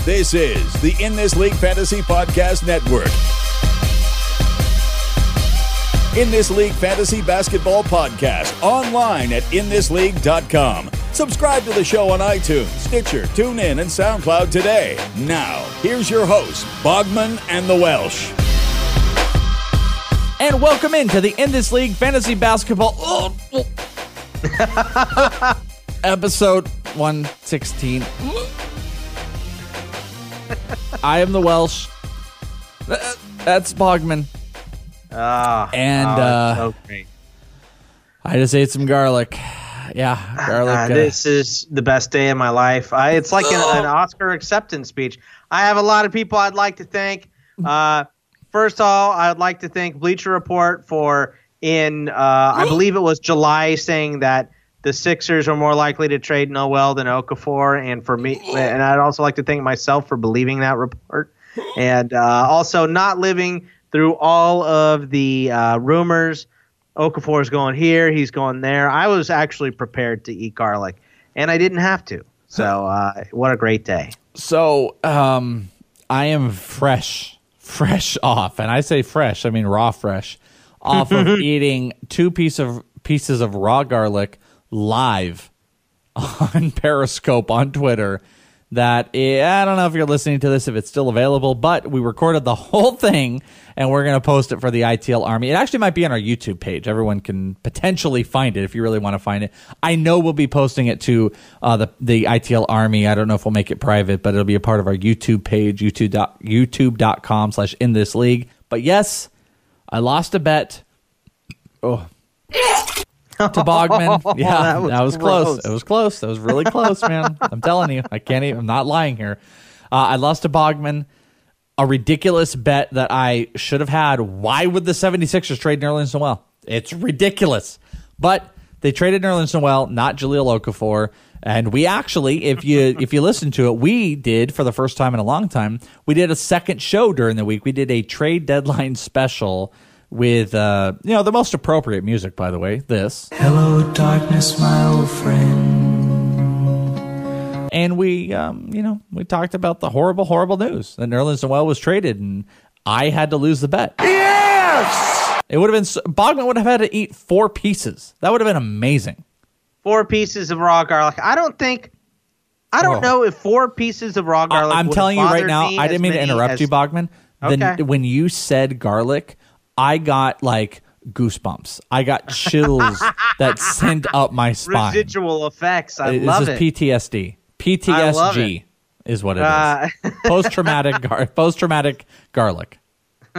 This is the In This League Fantasy Podcast Network. In This League Fantasy Basketball Podcast online at inthisleague.com. Subscribe to the show on iTunes, Stitcher, TuneIn, and SoundCloud today. Now, here's your host, Bogman and the Welsh. And welcome into the In This League Fantasy Basketball oh, oh. episode 116. I am the Welsh. That's Bogman. Ah, And, oh, uh, so great. I just ate some garlic. Yeah, garlic. Ah, uh, this is the best day of my life. I, it's like an, an Oscar acceptance speech. I have a lot of people I'd like to thank. Uh, first of all, I'd like to thank Bleacher Report for in uh, I believe it was July saying that the Sixers are more likely to trade Noel than Okafor, and for me, and I'd also like to thank myself for believing that report, and uh, also not living through all of the uh, rumors. Okafor is going here, he's going there. I was actually prepared to eat garlic, and I didn't have to. So, uh, what a great day! So, um, I am fresh, fresh off, and I say fresh, I mean raw fresh, off of eating two piece of pieces of raw garlic live on Periscope on Twitter. That eh, I don't know if you're listening to this if it's still available, but we recorded the whole thing and we're going to post it for the ITL Army. It actually might be on our YouTube page. Everyone can potentially find it if you really want to find it. I know we'll be posting it to uh, the the ITL Army. I don't know if we'll make it private, but it'll be a part of our YouTube page, YouTube youtube.com slash in this league. But yes, I lost a bet. Oh. To Bogman. Yeah, that that was was, close. It was close. That was really close, man. I'm telling you. I can't even, I'm not lying here. Uh, I lost to Bogman. A ridiculous bet that I should have had. Why would the 76ers trade Nerlens Noel? It's ridiculous. But they traded Nerlens Noel, not Jahlil Okafor. And we actually, if you if you listen to it, we did for the first time in a long time. We did a second show during the week. We did a trade deadline special with uh, you know the most appropriate music, by the way. This Hello, darkness, my old friend. and we um, you know we talked about the horrible horrible news that Nerlens Noel was traded and I had to lose the bet. Yes. It would have been s- Bogman would have had to eat four pieces. That would have been amazing. Four pieces of raw garlic. I don't think. I don't Oh. know if four pieces of raw garlic. I, am would have telling you right now. I didn't mean to interrupt as- you, Bogman. Then Okay. when you said garlic, I got like goosebumps. I got chills that sent up my spine. Residual effects. I It- love this it. is PTSD. I PTSG is what it is. Uh, Post traumatic gar- post traumatic garlic.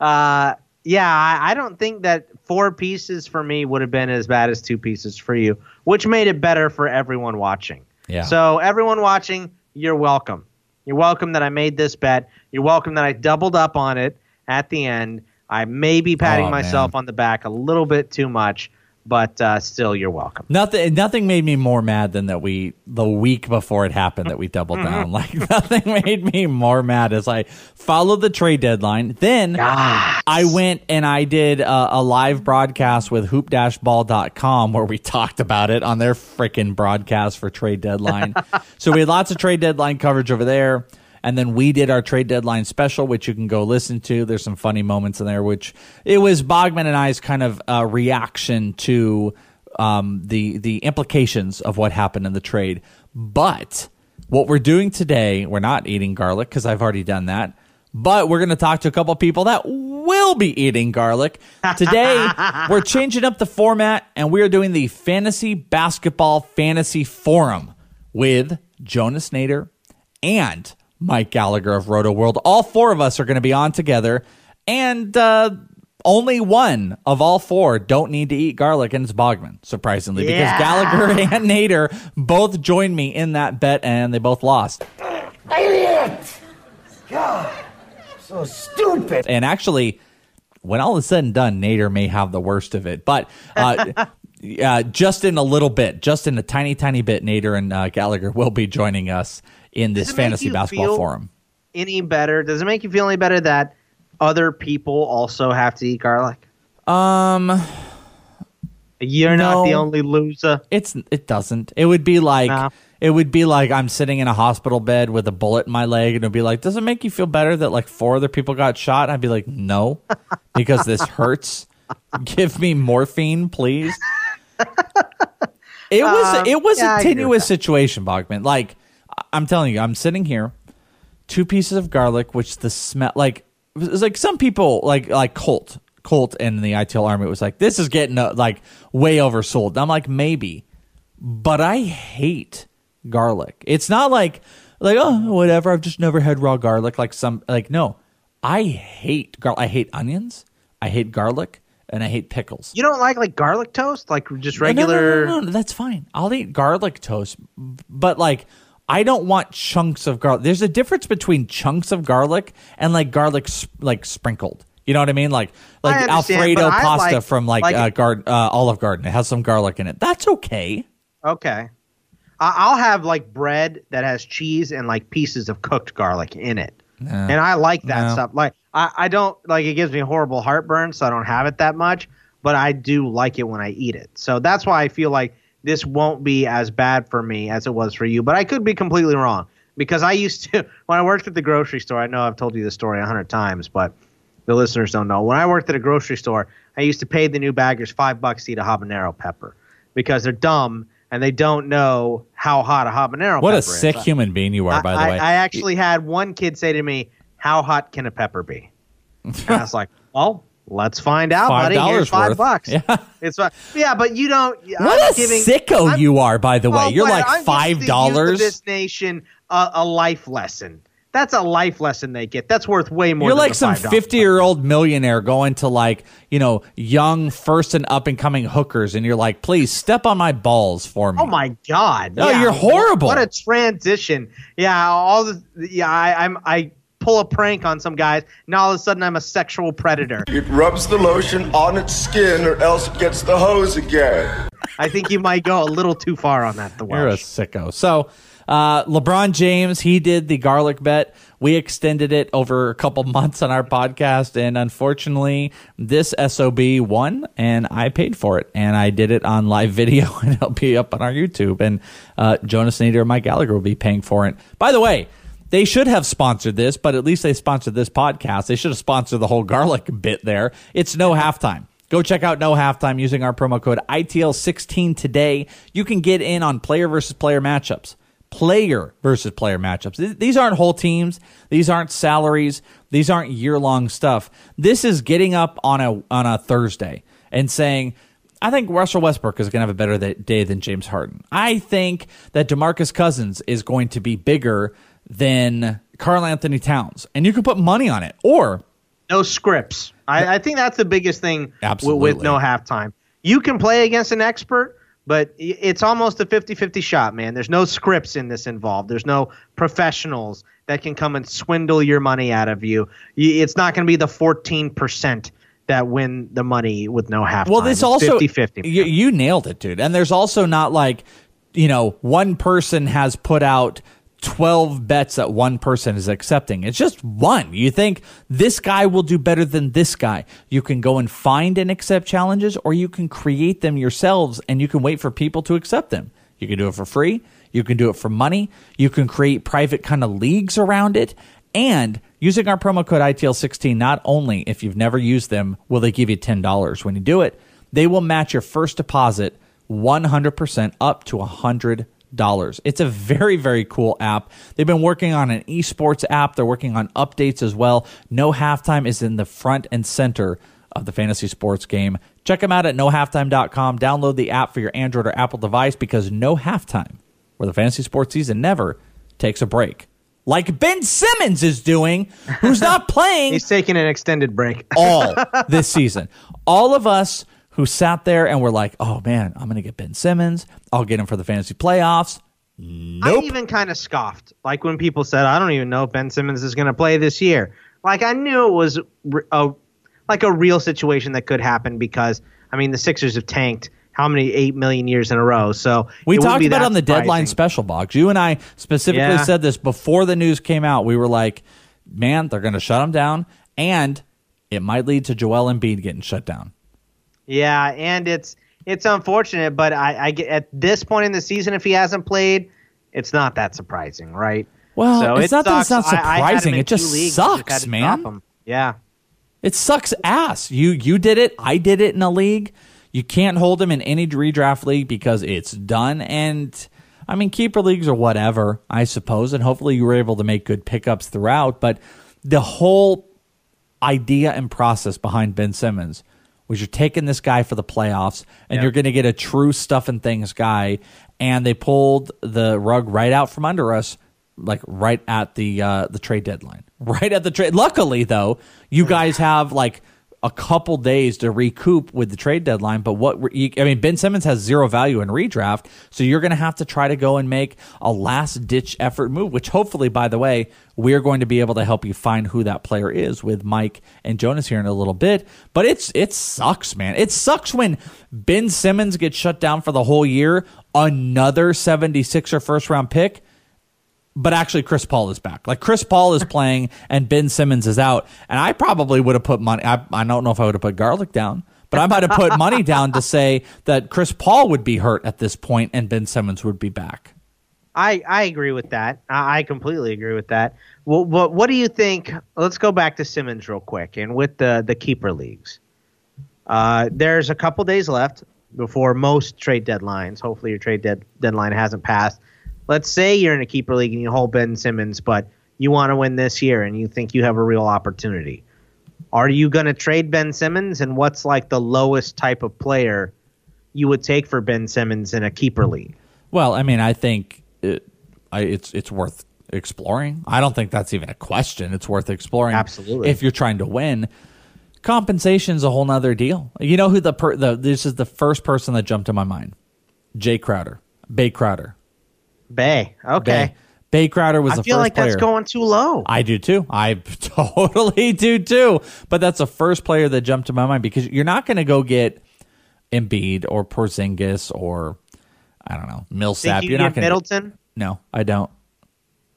Uh, yeah, I, I don't think that four pieces for me would have been as bad as two pieces for you, which made it better for everyone watching. Yeah. So everyone watching, you're welcome. You're welcome that I made this bet. You're welcome that I doubled up on it at the end. I may be patting Oh, myself man. on the back a little bit too much, but uh, still, you're welcome. Nothing. Nothing made me more mad than that we the week before it happened that we doubled down. Like nothing made me more mad as I followed the trade deadline. Then I went and I did a, a live broadcast with hoop-ball.com where we talked about it on their freaking broadcast for trade deadline. so we had lots of trade deadline coverage over there. And then we did our trade deadline special, which you can go listen to. There's some funny moments in there, which it was Bogman and I's kind of uh, reaction to um, the the implications of what happened in the trade. But what we're doing today, we're not eating garlic because I've already done that. But we're going to talk to a couple people that will be eating garlic. Today, we're changing up the format and we are doing the Fantasy Basketball Fantasy Forum with Jonas Nader and Mike Gallagher of Roto World. All four of us are going to be on together, and uh, only one of all four don't need to eat garlic, and it's Bogman, surprisingly, because Gallagher and Nader both joined me in that bet, and they both lost. Idiot! God, so stupid. And actually, when all is said and done, Nader may have the worst of it. But uh, uh, just in a little bit, just in a tiny, tiny bit, Nader and uh, Gallagher will be joining us in this Does it make fantasy basketball forum. Any better? Does it make you feel any better that other people also have to eat garlic? Um, You're not the only loser. it's it doesn't. It would be like No. it would be like I'm sitting in a hospital bed with a bullet in my leg, and it'd be like, does it make you feel better that like four other people got shot? I'd be like, no, because this hurts. Give me morphine, please. It was Um, it was yeah, a tenuous situation, Bogman. Like I'm telling you, I'm sitting here, two pieces of garlic, which the smell like it was like some people like like Colt Colt in the ITL army was like this is getting uh, like way oversold. I'm like maybe, but I hate garlic. It's not like like oh whatever. I've just never had raw garlic. Like some like no, I hate gar. I hate onions. I hate garlic, and I hate pickles. You don't like like garlic toast, like just No, no, no, regular. No, no, no, that's fine. I'll eat garlic toast, but like I don't want chunks of garlic. There's a difference between chunks of garlic and like garlic sp- like sprinkled. You know what I mean? Like like Alfredo pasta like- from like, like- uh, Gard- uh, Olive Garden. It has some garlic in it. That's okay. Okay. I'll have like bread that has cheese and like pieces of cooked garlic in it. And I like that No. stuff. Like I, I don't like it gives me horrible heartburn, so I don't have it that much, but I do like it when I eat it. So that's why I feel like this won't be as bad for me as it was for you. But I could be completely wrong. Because I used to when I worked at the grocery store, I know I've told you this story a hundred times, but the listeners don't know. When I worked at a grocery store, I used to pay the new baggers five bucks to eat a habanero pepper because they're dumb and they don't know how hot a habanero What a is. sick human being you are, by the I, way. I actually had one kid say to me, "How hot can a pepper be?" And I was like, "Well, let's find out, Five buddy. Here's five worth. bucks. Yeah. It's yeah, but you don't. what I'm a giving, sicko I'm- you are, by the way. well, You're like I'm five the youth of dollars. This nation a, a life lesson. That's a life lesson they get. That's worth way more. You're like some 50 year old millionaire going to like, you know, young first and up and coming hookers, and you're like, please step on my balls for me. Oh my god! No, you're horrible. What a transition. Yeah, all the yeah. I, I'm I pull a prank on some guys. Now all of a sudden I'm a sexual predator. It rubs the lotion on its skin or else it gets the hose again. I think you might go a little too far on that. The You're a sicko. So, uh, LeBron James, he did the garlic bet. We extended it over a couple months on our podcast, and unfortunately, this SOB won, and I paid for it, and I did it on live video, and it'll be up on our YouTube. And uh, Jonas Nader and Mike Gallagher will be paying for it. By the way, they should have sponsored this, but at least they sponsored this podcast. They should have sponsored the whole garlic bit there. It's no halftime. Go check out No Halftime using our promo code ITL16 today. You can get in on player versus player matchups. Player versus player matchups. These aren't whole teams. These aren't salaries. These aren't year long stuff. This is getting up on a on a Thursday and saying, I think Russell Westbrook is going to have a better day than James Harden. I think that DeMarcus Cousins is going to be bigger than Karl Anthony Towns. And you can put money on it. Or no scripts. I, I think that's the biggest thing w- with Absolutely. no halftime. You can play against an expert, but it's almost a 50-50 shot, man. There's no scripts in this involved. There's no professionals that can come and swindle your money out of you. It's not going to be the 14% that win the money with no half. Well, this also 50-50. You, you nailed it, dude. And there's also not like, you know, one person has put out 12 bets that one person is accepting. It's just one. You think this guy will do better than this guy. You can go and find and accept challenges, or you can create them yourselves and you can wait for people to accept them. You can do it for free. You can do it for money. You can create private kind of leagues around it. And using our promo code ITL16, not only if you've never used them will they give you $10 when you do it, they will match your first deposit 100% up to $100. It's a very, very cool app. They've been working on an esports app. They're working on updates as well. No halftime is in the front and center of the fantasy sports game. Check them out at nohalftime.com. Download the app for your Android or Apple device because no halftime, where the fantasy sports season never takes a break. Like Ben Simmons is doing, who's not playing He's taking an extended break. all this season. All of us who sat there and were like, oh man, I'm going to get Ben Simmons. I'll get him for the fantasy playoffs. Nope. I even kind of scoffed, like when people said, "I don't even know if Ben Simmons is going to play this year." Like I knew it was a like a real situation that could happen because I mean the Sixers have tanked how many eight million years in a row. So we talked about on the surprising. deadline special box. You and I specifically yeah. said this before the news came out. We were like, "Man, they're going to shut him down," and it might lead to Joel Embiid getting shut down. Yeah, and it's it's unfortunate, but I, I get at this point in the season, if he hasn't played, it's not that surprising, right? Well, so it's it not sucks. that it's not surprising. I, I it just sucks, man. Yeah, it sucks ass. You you did it. I did it in a league. You can't hold him in any redraft league because it's done. And I mean, keeper leagues or whatever, I suppose. And hopefully you were able to make good pickups throughout. But the whole idea and process behind Ben Simmons was you're taking this guy for the playoffs and yep. you're going to get a true stuff and things guy. And they pulled the rug right out from under us, like right at the uh, the trade deadline, right at the trade. Luckily, though, you guys have like a couple days to recoup with the trade deadline. But what I mean, Ben Simmons has zero value in redraft, so you're going to have to try to go and make a last ditch effort move. Which hopefully, by the way, we're going to be able to help you find who that player is with Mike and Jonas here in a little bit. But it's it sucks, man. It sucks when Ben Simmons gets shut down for the whole year. Another 76er first round pick but actually Chris Paul is back. Like Chris Paul is playing and Ben Simmons is out. And I probably would have put money. I, I don't know if I would have put garlic down, but I might have put money down to say that Chris Paul would be hurt at this point and Ben Simmons would be back. I, I agree with that. I, completely agree with that. Well, what, what do you think? Let's go back to Simmons real quick and with the, the keeper leagues. Uh, there's a couple days left before most trade deadlines. Hopefully, your trade dead, deadline hasn't passed let's say you're in a keeper league and you hold Ben Simmons, but you want to win this year and you think you have a real opportunity. Are you going to trade Ben Simmons? And what's like the lowest type of player you would take for Ben Simmons in a keeper league? Well, I mean, I think it, I, it's it's worth exploring. I don't think that's even a question. It's worth exploring. Absolutely. If you're trying to win, compensation's a whole nother deal. You know who the, per, the this is the first person that jumped to my mind. Jae Crowder, Bay Crowder. Bay. Okay. Bay. Jae Crowder was I the feel like player. that's going too low. I do too. I totally do too. But that's the first player that jumped to my mind because you're not going to go get Embiid or Porzingis or I don't know Millsap. You you're not going Middleton. No, I don't.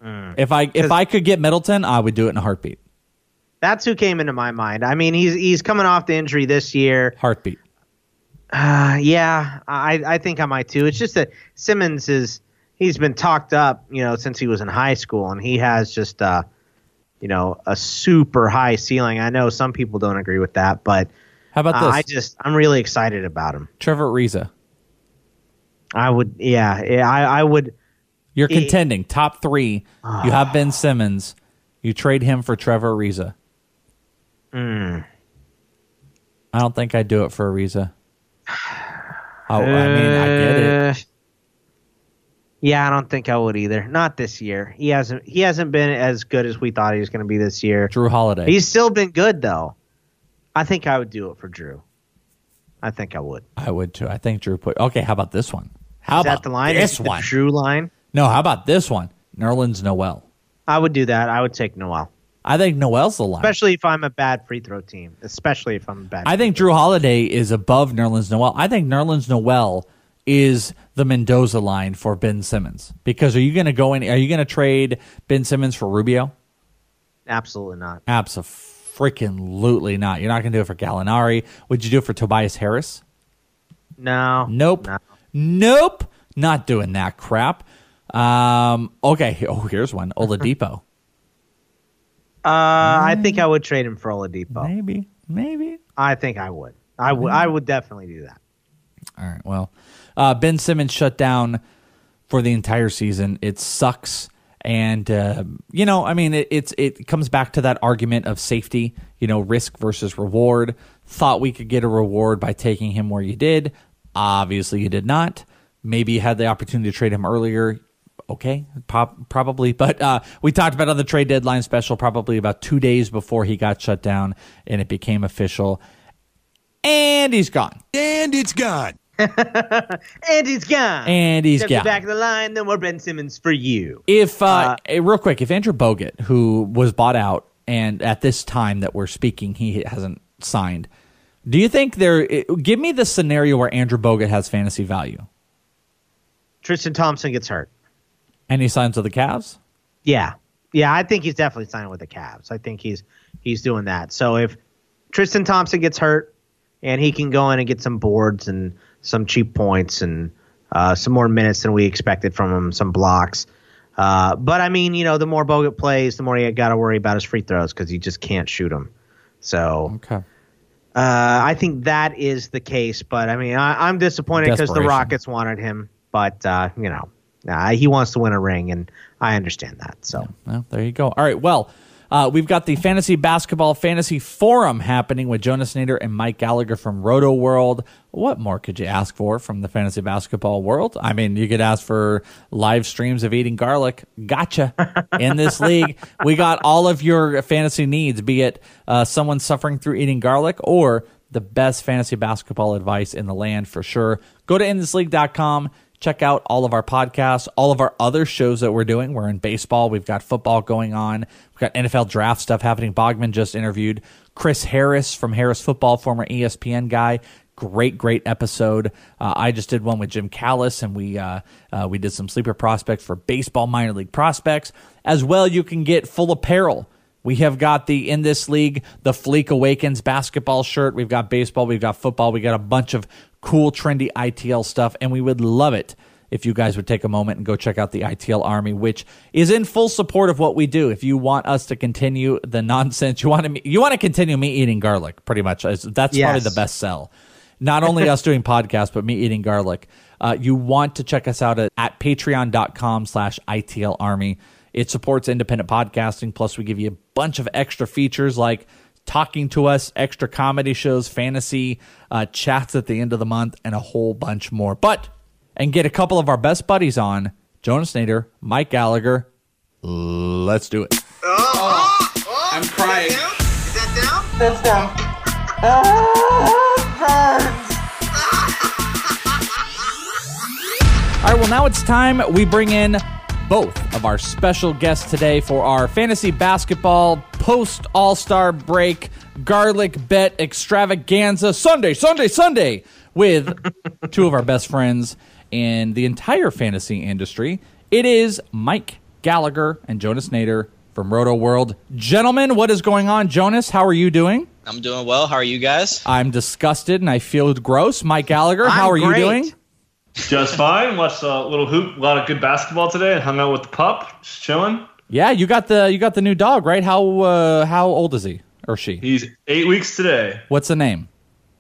Mm. If I if I could get Middleton, I would do it in a heartbeat. That's who came into my mind. I mean, he's he's coming off the injury this year. Heartbeat. Uh, yeah, I I think I might too. It's just that Simmons is he's been talked up, you know, since he was in high school, and he has just, uh, you know, a super high ceiling. I know some people don't agree with that, but how about this? Uh, I just I'm really excited about him. Trevor Ariza. I would, yeah, yeah I, I would. You're contending it, top three. Uh, you have Ben Simmons. You trade him for Trevor Ariza. Mm. I don't think I'd do it for Ariza. Oh, I mean, I get it. Yeah, I don't think I would either. Not this year. He hasn't. He hasn't been as good as we thought he was going to be this year. Jrue Holiday. He's still been good though. I think I would do it for Jrue. I think I would. I would too. I think Drew put. Okay, how about this one? How Is about the line? this Is one? Jrue line. No, how about this one? Nerlens Noel. I would do that. I would take Noel. I think Noel's the line. Especially if I'm a bad free throw team. Especially if I'm a bad. I think Jrue Holiday is above Nerlens Noel. I think Nerlens Noel is the Mendoza line for Ben Simmons? Because are you going to go in? Are you going to trade Ben Simmons for Rubio? Absolutely not. Absolutely not. You're not going to do it for Gallinari. Would you do it for Tobias Harris? No. Nope. No. Nope. Not doing that crap. Um, okay. Oh, here's one. Oladipo. uh, I think I would trade him for Oladipo. Maybe. Maybe. I think I would. I would. I would definitely do that. All right. Well, uh, ben Simmons shut down for the entire season. It sucks. And uh, you know, I mean, it, it's it comes back to that argument of safety. You know, risk versus reward. Thought we could get a reward by taking him where you did. Obviously, you did not. Maybe you had the opportunity to trade him earlier. Okay, pop, probably. But uh, we talked about on the trade deadline special, probably about two days before he got shut down, and it became official. And he's gone. And it's gone. and he's gone. And he's Steps to gone. back of the line. No more Ben Simmons for you. If uh, eh, real quick, if Andrew Bogut, who was bought out, and at this time that we're speaking, he hasn't signed. Do you think there? eh, Give me the scenario where Andrew Bogut has fantasy value, Tristan Thompson gets hurt. and he signs with the Cavs. Yeah, yeah, I think he's definitely signing with the Cavs. I think he's he's doing that. So if Tristan Thompson gets hurt, and he can go in and get some boards and some cheap points and uh, some more minutes than we expected from him, some blocks. Uh, but I mean, you know, the more Bogut plays, the more you got to worry about his free throws because you just can't shoot them. So Okay. uh, I think that is the case. But I mean, I, I'm disappointed because the Rockets wanted him. But uh, you know, uh, he wants to win a ring, and I understand that. So. Well, there you go. All right. Well, uh, we've got the fantasy basketball fantasy forum happening with Jonas Nader and Mike Gallagher from Roto World. What more could you ask for from the fantasy basketball world? I mean, you could ask for live streams of eating garlic. Gotcha. In this league, we got all of your fantasy needs, be it uh, someone suffering through eating garlic or the best fantasy basketball advice in the land for sure. Go to inthisleague.com. Check out all of our podcasts, all of our other shows that we're doing. We're in baseball. We've got football going on. We've got NFL draft stuff happening. Bogman just interviewed Chris Harris from Harris Football, former ESPN guy. Great, great episode. Uh, I just did one with Jim Callis, and we uh, uh, we did some sleeper prospects for baseball minor league prospects as well. You can get full apparel. We have got the in this league the Fleek Awakens basketball shirt. We've got baseball. We've got football. We got a bunch of cool, trendy ITL stuff, and we would love it if you guys would take a moment and go check out the ITL Army, which is in full support of what we do. If you want us to continue the nonsense, you want to you want to continue me eating garlic, pretty much. That's probably the best sell. Not only us doing podcasts, but me eating garlic. Uh, you want to check us out at, at patreon.com slash ITL Army. It supports independent podcasting. Plus, we give you a bunch of extra features like talking to us, extra comedy shows, fantasy uh, chats at the end of the month, and a whole bunch more. But, and get a couple of our best buddies on Jonas Nader, Mike Gallagher. Let's do it. I'm crying. Is that down? Is that down? That's down. oh, All right, well, now it's time we bring in both of our special guests today for our fantasy basketball post All Star break garlic bet extravaganza Sunday, Sunday, Sunday with two of our best friends in the entire fantasy industry. It is Mike Gallagher and Jonas Nader from Roto World. Gentlemen, what is going on? Jonas, how are you doing? I'm doing well. How are you guys? I'm disgusted and I feel gross. Mike Gallagher, how I'm are you doing? Just fine. Watched a little hoop, a lot of good basketball today, and hung out with the pup, just chilling. Yeah, you got the you got the new dog, right? How uh, how old is he or she? He's eight weeks today. What's the name?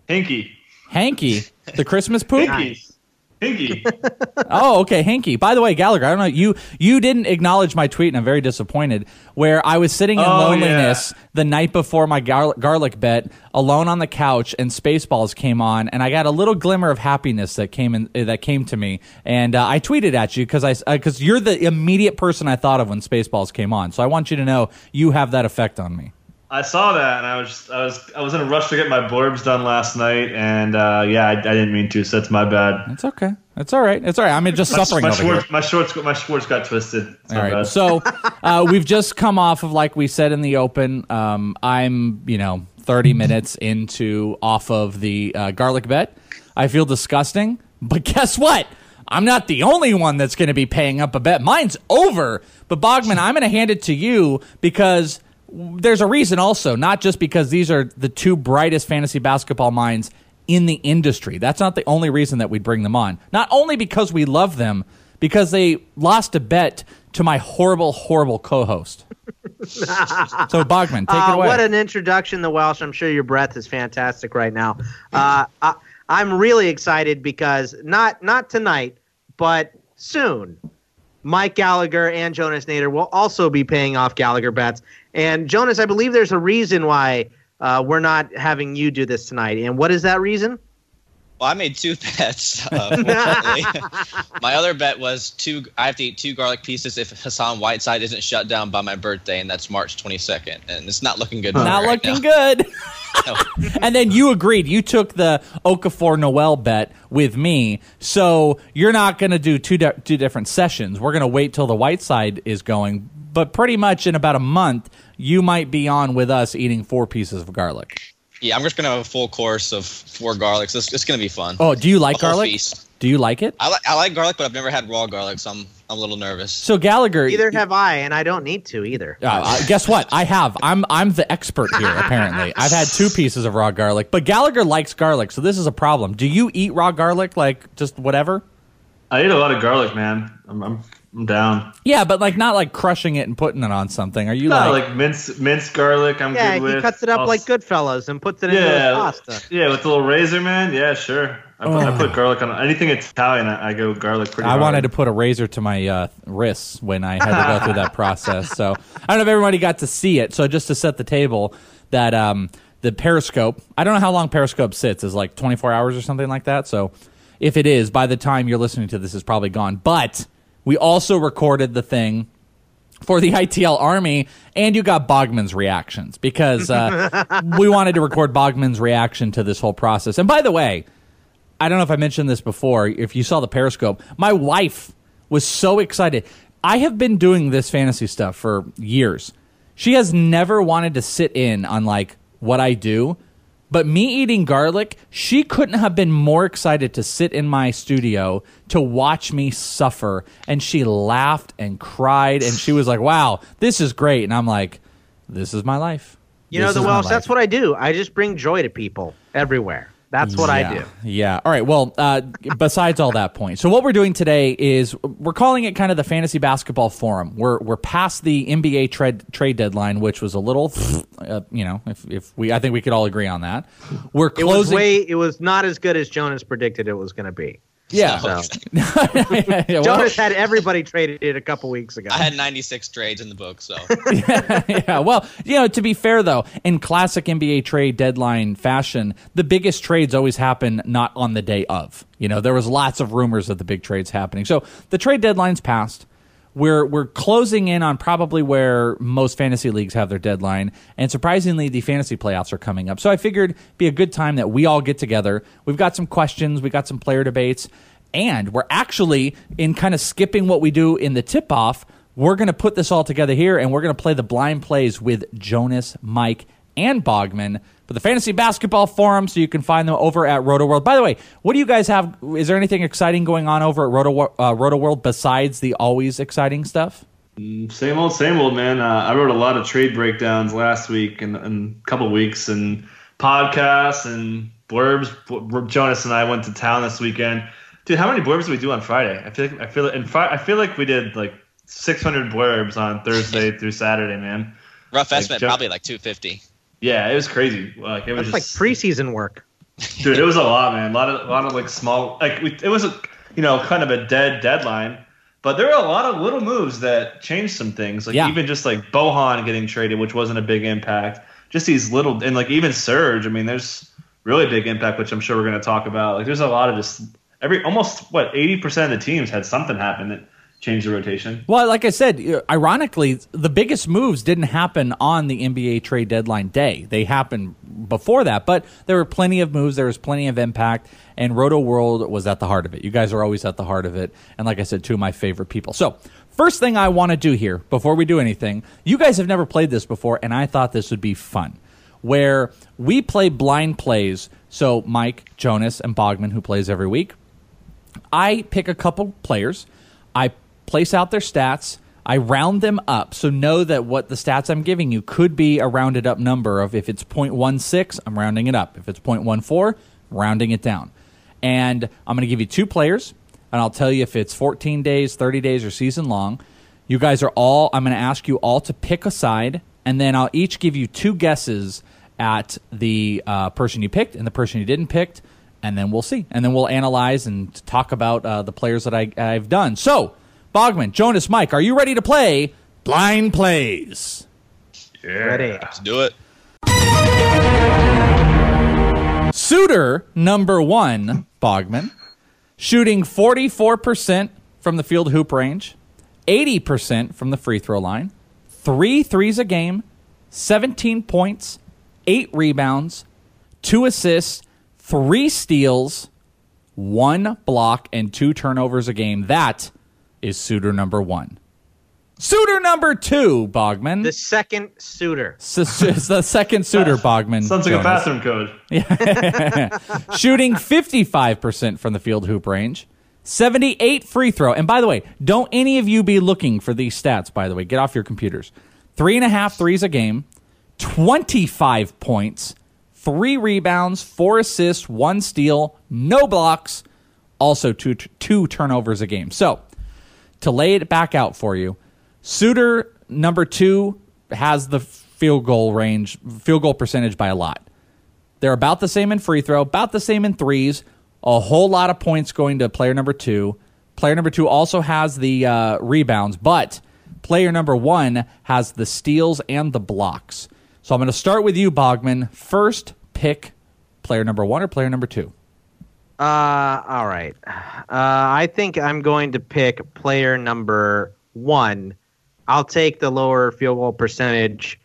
Hanky. Hanky, the Christmas poop. Hinky. Hinky. Oh, okay, Hanky. By the way, Gallagher, I don't know you. You didn't acknowledge my tweet, and I'm very disappointed. Where I was sitting in Oh, loneliness the night before my gar- garlic bet, alone on the couch, and Spaceballs came on, and I got a little glimmer of happiness that came in uh, that came to me, and uh, I tweeted at you because I because you're the immediate person I thought of when Spaceballs came on. So I want you to know you have that effect on me. I saw that, and I was just, I was I was in a rush to get my blurbs done last night, and uh, yeah, I, I didn't mean to, so that's my bad. It's okay. It's all right. It's all right. I'm just My, suffering my over here. shorts, my shorts, got- my shorts got twisted. It's All right. bad. So uh, we've just come off of, like we said in the open, um, I'm, you know, 30 minutes into off of the uh, garlic bet. I feel disgusting. But guess what? I'm not the only one that's going to be paying up a bet. Mine's over. But Bogman, I'm going to hand it to you because there's a reason also, not just because these are the two brightest fantasy basketball minds in the industry. That's not the only reason that we bring them on. Not only because we love them, because they lost a bet to my horrible, horrible co-host. so Bogman, take Uh, it away. What an introduction, the Welsh. I'm sure your breath is fantastic right now. Uh, I, I'm really excited because not not tonight, but soon, Mike Gallagher and Jonas Nader will also be paying off Gallagher bets. And Jonas, I believe there's a reason why uh, we're not having you do this tonight. And what is that reason? Well, I made two bets. Uh, my other bet was two. I have to eat two garlic pieces if Hassan Whiteside isn't shut down by my birthday, and that's March 22nd. And it's not looking good. not right looking now. good. and then you agreed. You took the Okafor Noel bet with me, so you're not going to do two di- two different sessions. We're going to wait till the Whiteside is going, but pretty much in about a month, you might be on with us eating four pieces of garlic. Yeah, I'm just gonna have a full course of four garlics. It's, it's gonna be fun. Oh, do you like A garlic? feast. Do you like it? I like I like garlic, but I've never had raw garlic, so I'm I'm a little nervous. So Gallagher, Either have I, and I don't need to either. Uh, uh, guess what? I have. I'm I'm the expert here. Apparently, I've had two pieces of raw garlic, but Gallagher likes garlic, so this is a problem. Do you eat raw garlic like just whatever? I eat a lot of garlic, man. I'm I'm, I'm down. Yeah, but like not like crushing it and putting it on something. Are you No, like? like minced minced garlic. I'm Yeah, good with. he cuts it up I'll like s- Goodfellas and puts it into his Yeah, pasta. yeah, with a little razor, man. Yeah, sure. I put, I Oh. put garlic on anything Italian. I, I go garlic pretty. I hard. wanted to put a razor to my uh, wrists when I had to go through that process. So I don't know if everybody got to see it. So just to set the table, that um, the Periscope. I don't know how long Periscope sits. Is like 24 hours or something like that. So if it is, by the time you're listening to this, is probably gone. But we also recorded the thing for the ITL Army, and you got Bogman's reactions because uh, we wanted to record Bogman's reaction to this whole process. And by the way, I don't know if I mentioned this before. If you saw the Periscope, my wife was so excited. I have been doing this fantasy stuff for years. She has never wanted to sit in on like what I do, but me eating garlic, she couldn't have been more excited to sit in my studio to watch me suffer. And she laughed and cried, and she was like, "Wow, this is great." And I'm like, "This is my life." You know, the Welsh, that's what I do. I just bring joy to people everywhere. That's what I do. Yeah. All right. Well, uh, besides all that point, so what we're doing today is we're calling it kind of the fantasy basketball forum. We're we're past the NBA trade trade deadline, which was a little, uh, you know, if, if we, I think we could all agree on that. We're It was closing. way. It was not as good as Jonas predicted it was going to be. Yeah. So, Yeah, well, Jonas had everybody traded it a couple weeks ago. I had 96 trades in the book, so yeah. Well, you know, to be fair though, in classic NBA trade deadline fashion, the biggest trades always happen not on the day of. You know, there was lots of rumors of the big trades happening. So the trade deadline's passed. We're we're closing in on probably where most fantasy leagues have their deadline, and surprisingly, the fantasy playoffs are coming up. So I figured it'd be a good time that we all get together. We've got some questions, we got some player debates, and we're actually in kind of skipping what we do in the tip off. We're going to put this all together here, and we're going to play the blind plays with Jonas, Mike, and Bogman for the Fantasy Basketball Forum, so you can find them over at Roto World. By the way, what do you guys have? Is there anything exciting going on over at Roto, uh, Roto World besides the always exciting stuff? Same old, same old, man. Uh, I wrote a lot of trade breakdowns last week and, and a couple weeks, and podcasts and blurbs. B- Jonas and I went to town this weekend. Dude, how many blurbs did we do on Friday? I feel like I feel like, in Fri- I feel like we did like 600 blurbs on Thursday through Saturday, man. rough Like, estimate Jo- probably like 250. Yeah, it was crazy. Like it was That's like preseason work. dude. It was a lot, man. A lot of a lot of like small like we, it was a you know kind of a dead deadline, but there were a lot of little moves that changed some things. Like Yeah. even just like Bojan getting traded, which wasn't a big impact. Just these little and like even Serge. I mean, there's really big impact, which I'm sure we're going to talk about. Like there's a lot of just every almost what 80 percent of the teams had something happen that changed the rotation. Well, like I said, ironically, the biggest moves didn't happen on the NBA trade deadline day. They happened before that, but there were plenty of moves. There was plenty of impact, and Roto World was at the heart of it. You guys are always at the heart of it, and like I said, two of my favorite people. So, first thing I want to do here before we do anything, you guys have never played this before, and I thought this would be fun. Where we play blind plays. So, Mike, Jonas, and Bogman, who plays every week, I pick a couple players, I place out their stats, I round them up. So know that what the stats I'm giving you could be a rounded up number of if it's 0.16, I'm rounding it up. If it's 0.14, rounding it down. And I'm going to give you two players, and I'll tell you if it's 14 days, 30 days, or season long. You guys are all, I'm going to ask you all to pick a side, and then I'll each give you two guesses at the uh, person you picked and the person you didn't pick and then we'll see. And then we'll analyze and talk about uh, the players that I, I've done. So, Bogman, Jonas, Mike, are you ready to play Blind Plays? Yeah. Ready. Let's do it. Suitor number one, Bogman, shooting 44% from the field hoop range, 80% from the free throw line, three threes a game, 17 points, eight rebounds, two assists, three steals, one block, and two turnovers a game. That is suitor number one. Suitor number two, Bogman. The second suitor. S- s- the second suitor, Bogman. Sounds like a Jonas. bathroom code. Shooting 55% from the field hoop range, 78 free throw. And by the way, don't any of you be looking for these stats, by the way. Get off your computers. Three and a half threes a game, 25 points, three rebounds, four assists, one steal, no blocks, also two, two turnovers a game. So, to lay it back out for you, Suitor number two has the field goal range, field goal percentage by a lot. They're about the same in free throw, about the same in threes. A whole lot of points going to player number two. Player number two also has the uh, rebounds, but player number one has the steals and the blocks. So I'm going to start with you, Bogman. First pick player number one or player number two? Uh, all right. Uh, I think I'm going to pick player number one. I'll take the lower field goal percentage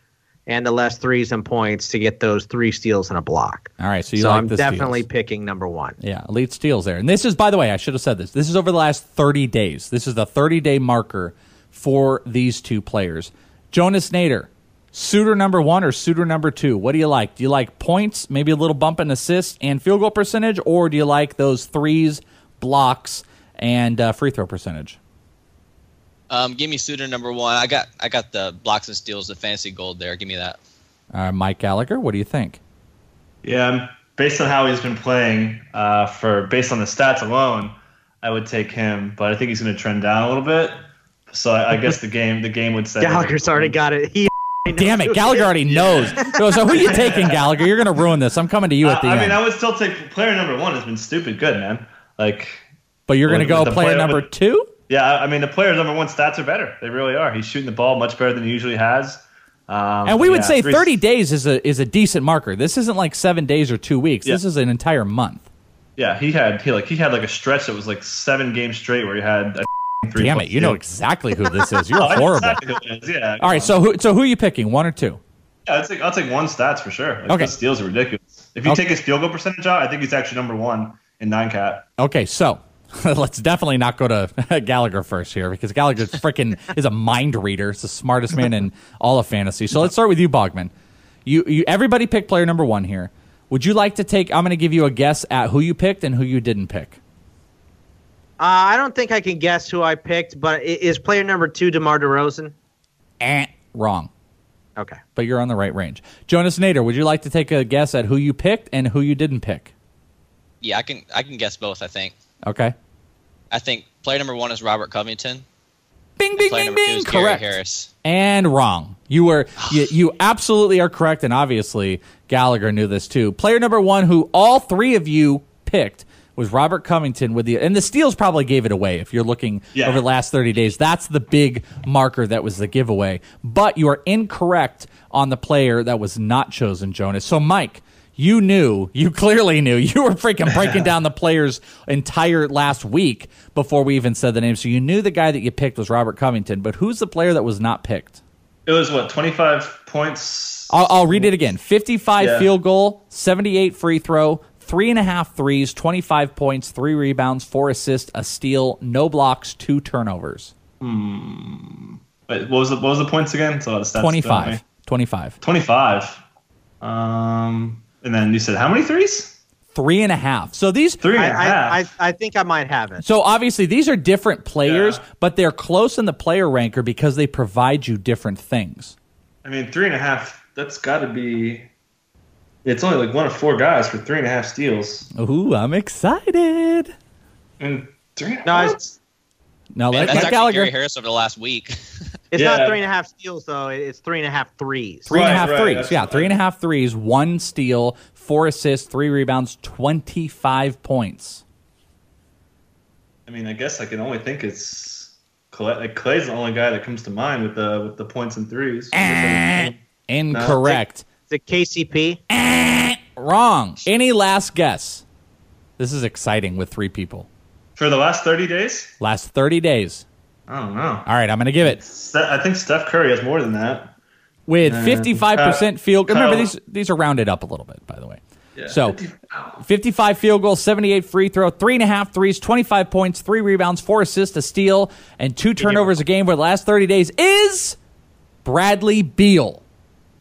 and the less threes and points to get those three steals and a block. All right, so you so like I'm definitely steals. picking number one. Yeah, elite steals there. And this is, by the way, I should have said this. This is over the last 30 days. This is the 30 day marker for these two players. Jonas Nader, suitor number one or suitor number two? What do you like? Do you like points, maybe a little bump in assists and field goal percentage, or do you like those threes, blocks, and uh, free throw percentage? Um, give me suitor number one. I got I got the blocks and steals, the fantasy gold there. Give me that. Uh, Mike Gallagher, what do you think? Yeah, based on how he's been playing, uh, for based on the stats alone, I would take him. But I think he's going to trend down a little bit. So I, I guess the game the game would say Gallagher's already got it. He Damn it, Gallagher already knows. So, so who are you taking, Gallagher? You're going to ruin this. I'm coming to you at the Uh, I end. mean, I would still take player number one. Has been stupid good, man. Like, but you're going to with- go with player player- number with- two? yeah, I I mean, the player number one stats are better. They really are. He's shooting the ball much better than he usually has. Um, And we would yeah, say three- 30 days is a is a decent marker. This isn't like seven days or two weeks. This is an entire month. Yeah, he had he like he had like a stretch that was like seven games straight where he had. A three Damn it, you know exactly who this is. You're Oh, horrible. exactly who it is, Yeah. All right, so who so who are you picking? One or two? Yeah, I'll take I'll take one stats for sure. Like, Okay. The steals are ridiculous. If you Okay. take his field goal percentage out, I think he's actually number one in nine cat. Okay, so let's definitely not go to Gallagher first here because Gallagher freaking is a mind reader. It's the smartest man in all of fantasy. So let's start with you, Bogman. You you everybody pick player number one here. Would you like to take? I'm going to give you a guess at who you picked and who you didn't pick. Uh, I don't think I can guess who I picked, but is player number two DeMar DeRozan? Eh, wrong. Okay. but you're on the right range. Jonas Nader, would you like to take a guess at who you picked and who you didn't pick? Yeah, I can I can guess both. I think. Okay. I think player number one is Robert Covington. Bing, bing, bing, bing. Correct. Harris. And wrong. You were you, you absolutely are correct, and obviously Gallagher knew this too. Player number one, who all three of you picked, was Robert Covington with the and the steals probably gave it away. If you're looking Yeah. over the last 30 days, that's the big marker that was the giveaway. But you are incorrect on the player that was not chosen, Jonas. So Mike. You knew, you clearly knew. You were freaking breaking down the players' entire last week before we even said the name. So you knew the guy that you picked was Robert Covington. But who's the player that was not picked? It was what twenty five points. I'll, I'll read it again 55 Yeah. field goal, 78 free throw, three and a half threes, 25 points, three rebounds, four assists, a steal, no blocks, two turnovers. Wait, what was the what was the points again? So the stats 25. 25. Twenty five. Um, and then you said how many threes? Three and a half. So these. Three and I, a half. I, I, I think I might have it. So obviously these are different players, Yeah. but they're close in the player ranker because they provide you different things. I mean, three and a half. That's got to be. It's only like one of four guys for three and a half steals. Ooh, I'm excited. And three. And No, Now Man, let, that's let actually Gallagher. Gary Harris over the last week. It's Yeah. not three and a half steals though. It's three and a half threes. Three and a half right, threes. Yeah, what three I- and a half threes, one steal, four assists, three rebounds, 25 points. I mean, I guess I can only think it's Clay. Like Clay's the only guy that comes to mind with the with the points and threes. Eh, incorrect. Is it KCP? Wrong. Any last guess? This is exciting with three people. For the last thirty days, Last 30 days. I don't know. All right, I'm going to give it I think Steph Curry has more than that. with Uh, 55% field. Kyle- Remember these these are rounded up a little bit, by the way. Yeah, so 55 field goals, 78 free throw, three and a half threes, 25 points, three rebounds, four assists, a steal, and two turnovers a game for the last 30 days is Bradley Beal.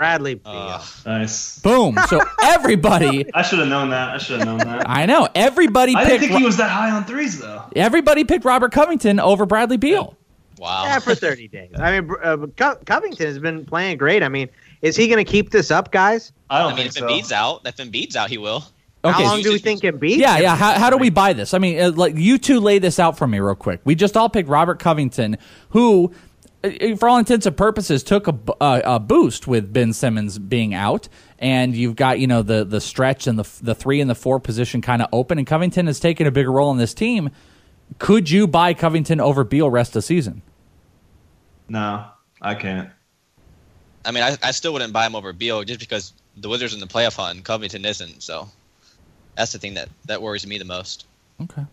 Bradley Beal. Uh, Nice. Boom. So everybody, I should have known that. I should have known that. I know, everybody picked I didn't picked think he was that high on threes though. everybody picked Robert Covington over Bradley Beal. wow. Yeah, for 30 days. I mean, uh, Co- Covington has been playing great. I mean, is he going to keep this up, guys? I don't I mean, think if so. Embiid's out, if Embiid's out, he will. Okay. How long do we think Embiid? Yeah, yeah. How, how do we buy this? I mean, uh, like you two lay this out for me real quick. We just all picked Robert Covington, who, for all intents and purposes, took a, bu- uh, a boost with Ben Simmons being out, and you've got you know the the stretch and the the three and the four position kind of open, and Covington has taken a bigger role in this team. Could you buy Covington over Beal rest of the season? No, I can't. I mean, I, I still wouldn't buy him over Beal just because the Wizards in the playoff hunt and Covington isn't. So that's the thing that, that worries me the most. Okay.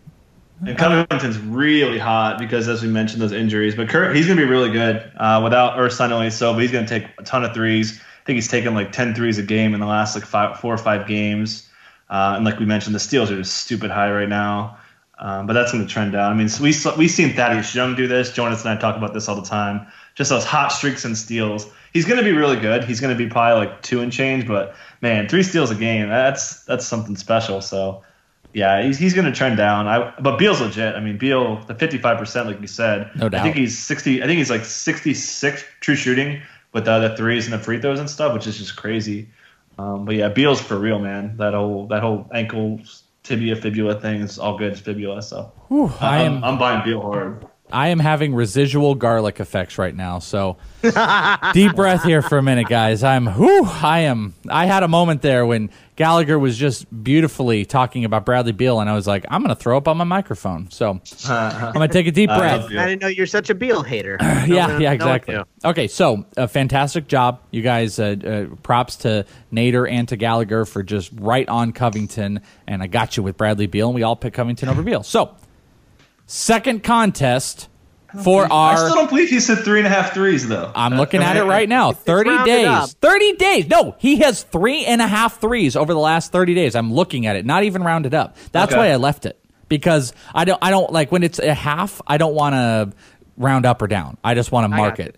And Covington's really hot because, as we mentioned, those injuries. But Kurt, he's going to be really good uh, without Ursan only so, but he's going to take a ton of threes. I think he's taken like 10 threes a game in the last like five, four or five games. Uh, and like we mentioned, the steals are just stupid high right now. Um, but that's going to trend down. I mean, so we we've seen Thaddeus Young do this. Jonas and I talk about this all the time. Just those hot streaks and steals. He's going to be really good. He's going to be probably like two and change. But man, three steals a game. That's that's something special. So yeah, he's, he's going to trend down. I but Beal's legit. I mean, Beal the fifty five percent, like you said. No doubt. I think he's sixty. I think he's like sixty six true shooting with the, the threes and the free throws and stuff, which is just crazy. Um, but yeah, Beal's for real, man. That whole that whole ankle tibia fibula thing is all good. It's fibula. So Whew, I I'm, am I'm buying Beal hard. I am having residual garlic effects right now. So deep breath here for a minute, guys. I'm whew, I am I had a moment there when Gallagher was just beautifully talking about Bradley Beal and I was like, I'm gonna throw up on my microphone. So I'm gonna take a deep breath. I didn't know you're such a Beal hater. yeah, No, yeah, exactly. no. Okay, so a fantastic job, you guys. Uh, uh, props to Nader and to Gallagher for just right on Covington, and I got you with Bradley Beal, and we all picked Covington over Beal. So, second contest for our I still don't believe he said three and a half threes though. I'm looking I at mean, it right now. Thirty rounded days. Thirty days. No, he has three and a half threes over the last thirty days. I'm looking at it, not even rounded up. That's Okay. why I left it because I don't. I don't like when it's a half. I don't want to round up or down. I just want to mark got it.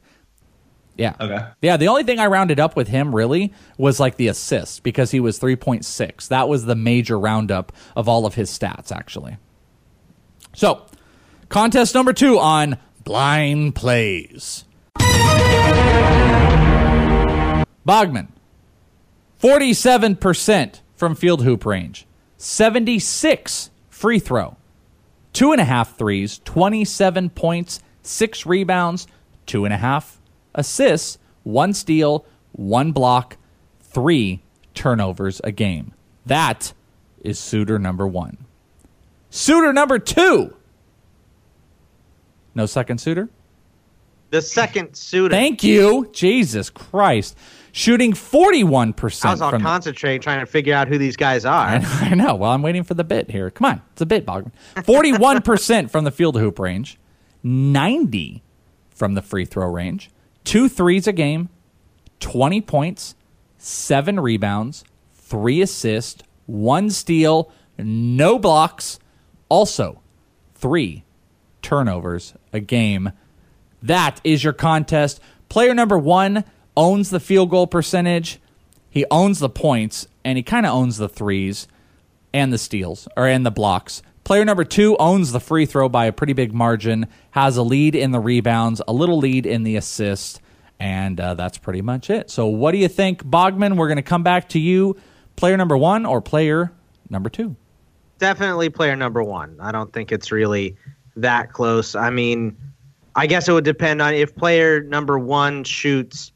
Yeah. Okay. Yeah, the only thing I rounded up with him really was like the assists because he was 3.6. That was the major roundup of all of his stats, actually. So, contest number two on blind plays. Bogman, 47% from field hoop range, 76 free throw, two and a half threes, 27 points, six rebounds, two and a half assists, one steal, one block, three turnovers a game. That is suitor number one. Suitor number two. No second suitor? The second suitor. Thank you. Jesus Christ. Shooting 41% I was all concentrating trying to figure out who these guys are. I know, I know. Well, I'm waiting for the bit here. Come on, it's a bit, Bogman. Forty-one percent from the field hoop range, ninety from the free throw range, two threes a game, twenty points, seven rebounds, three assists, one steal, no blocks, also three turnovers a game. That is your contest. Player number one owns the field goal percentage. He owns the points, and he kind of owns the threes and the steals, or and the blocks. Player number two owns the free throw by a pretty big margin, has a lead in the rebounds, a little lead in the assist, and uh, that's pretty much it. So, what do you think, Bogman? We're going to come back to you. Player number one or player number two? Definitely player number one. I don't think it's really that close. I mean, I guess it would depend on if player number one shoots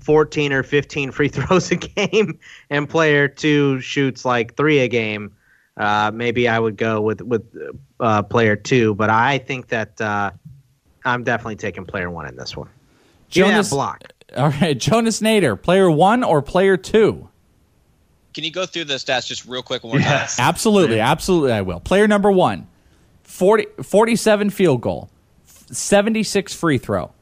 14 or 15 free throws a game and player two shoots like three a game. Uh, maybe I would go with with uh, player two, but I think that uh, I'm definitely taking player one in this one. Give me Jonas- block. All right, Jonas Nader, player one or player two? Can you go through the stats just real quick one more time? Yes. Absolutely, absolutely, I will. Player number one 40, 47 field goal, 76 free throw,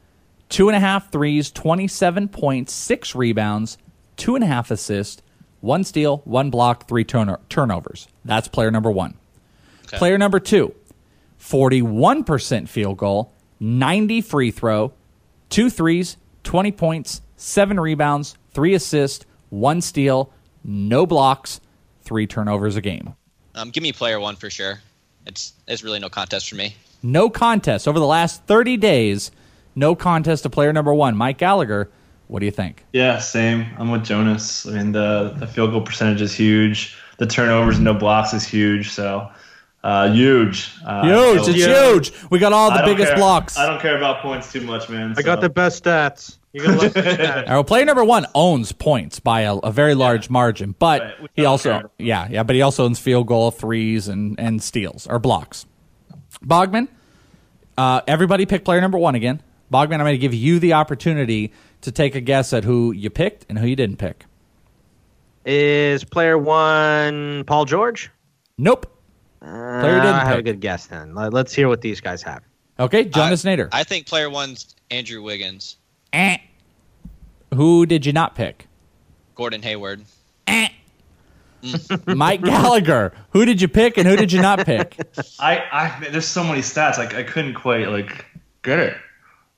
two and a half threes, 27 points, six rebounds, two and a half assists, one steal, one block, three turn- turnovers. That's player number one. Player number two, 41% field goal, 90 free throw, two threes, 20 points, seven rebounds, three assists, one steal, no blocks, three turnovers a game. Um, give me player one for sure. It's it's really no contest for me. No contest over the last 30 days. No contest to player number one, Mike Gallagher. What do you think? Yeah, same. I'm with Jonas. I mean, the the field goal percentage is huge. The turnovers and no blocks is huge. So uh, huge. Uh, Huge. so- It's huge. We got all the biggest care- blocks. I don't care about points too much, man. I got the best stats. You're gonna love the stats. All right, well, player number one owns points by a, a very large margin, but Right, he also, care. yeah, yeah, but he also owns field goal, threes, and and steals or blocks. Bogman, uh, everybody pick player number one again. Bogman, I'm going to give you the opportunity to take a guess at who you picked and who you didn't pick. Is player one Paul George? Nope. Player didn't I have a good guess then. Let- Let's hear what these guys have. Okay, Jonas Nader. I think player one's Andrew Wiggins, Eh. Who did you not pick? Gordon Hayward. Mike Gallagher. Who did you pick and who did you not pick? I, I there's so many stats. Like I couldn't quite like get it.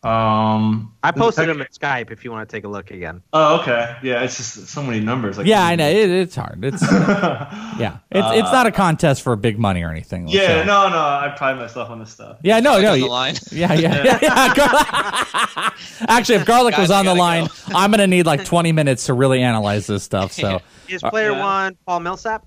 Um, I posted them at Skype if you want to take a look again. Oh, okay. Yeah, it's just so many numbers. Like, Yeah, I know it, it's hard. It's yeah, it's it's not a contest for big money or anything. Like Yeah, so- no, no. I pride myself on this stuff. Yeah, no, no. the you- line. Yeah, yeah, yeah. yeah. Gar- Actually, if garlic was on the line, gotta I'm gonna need like 20 minutes to really analyze this stuff. So, Is player Yeah. one Paul Millsap?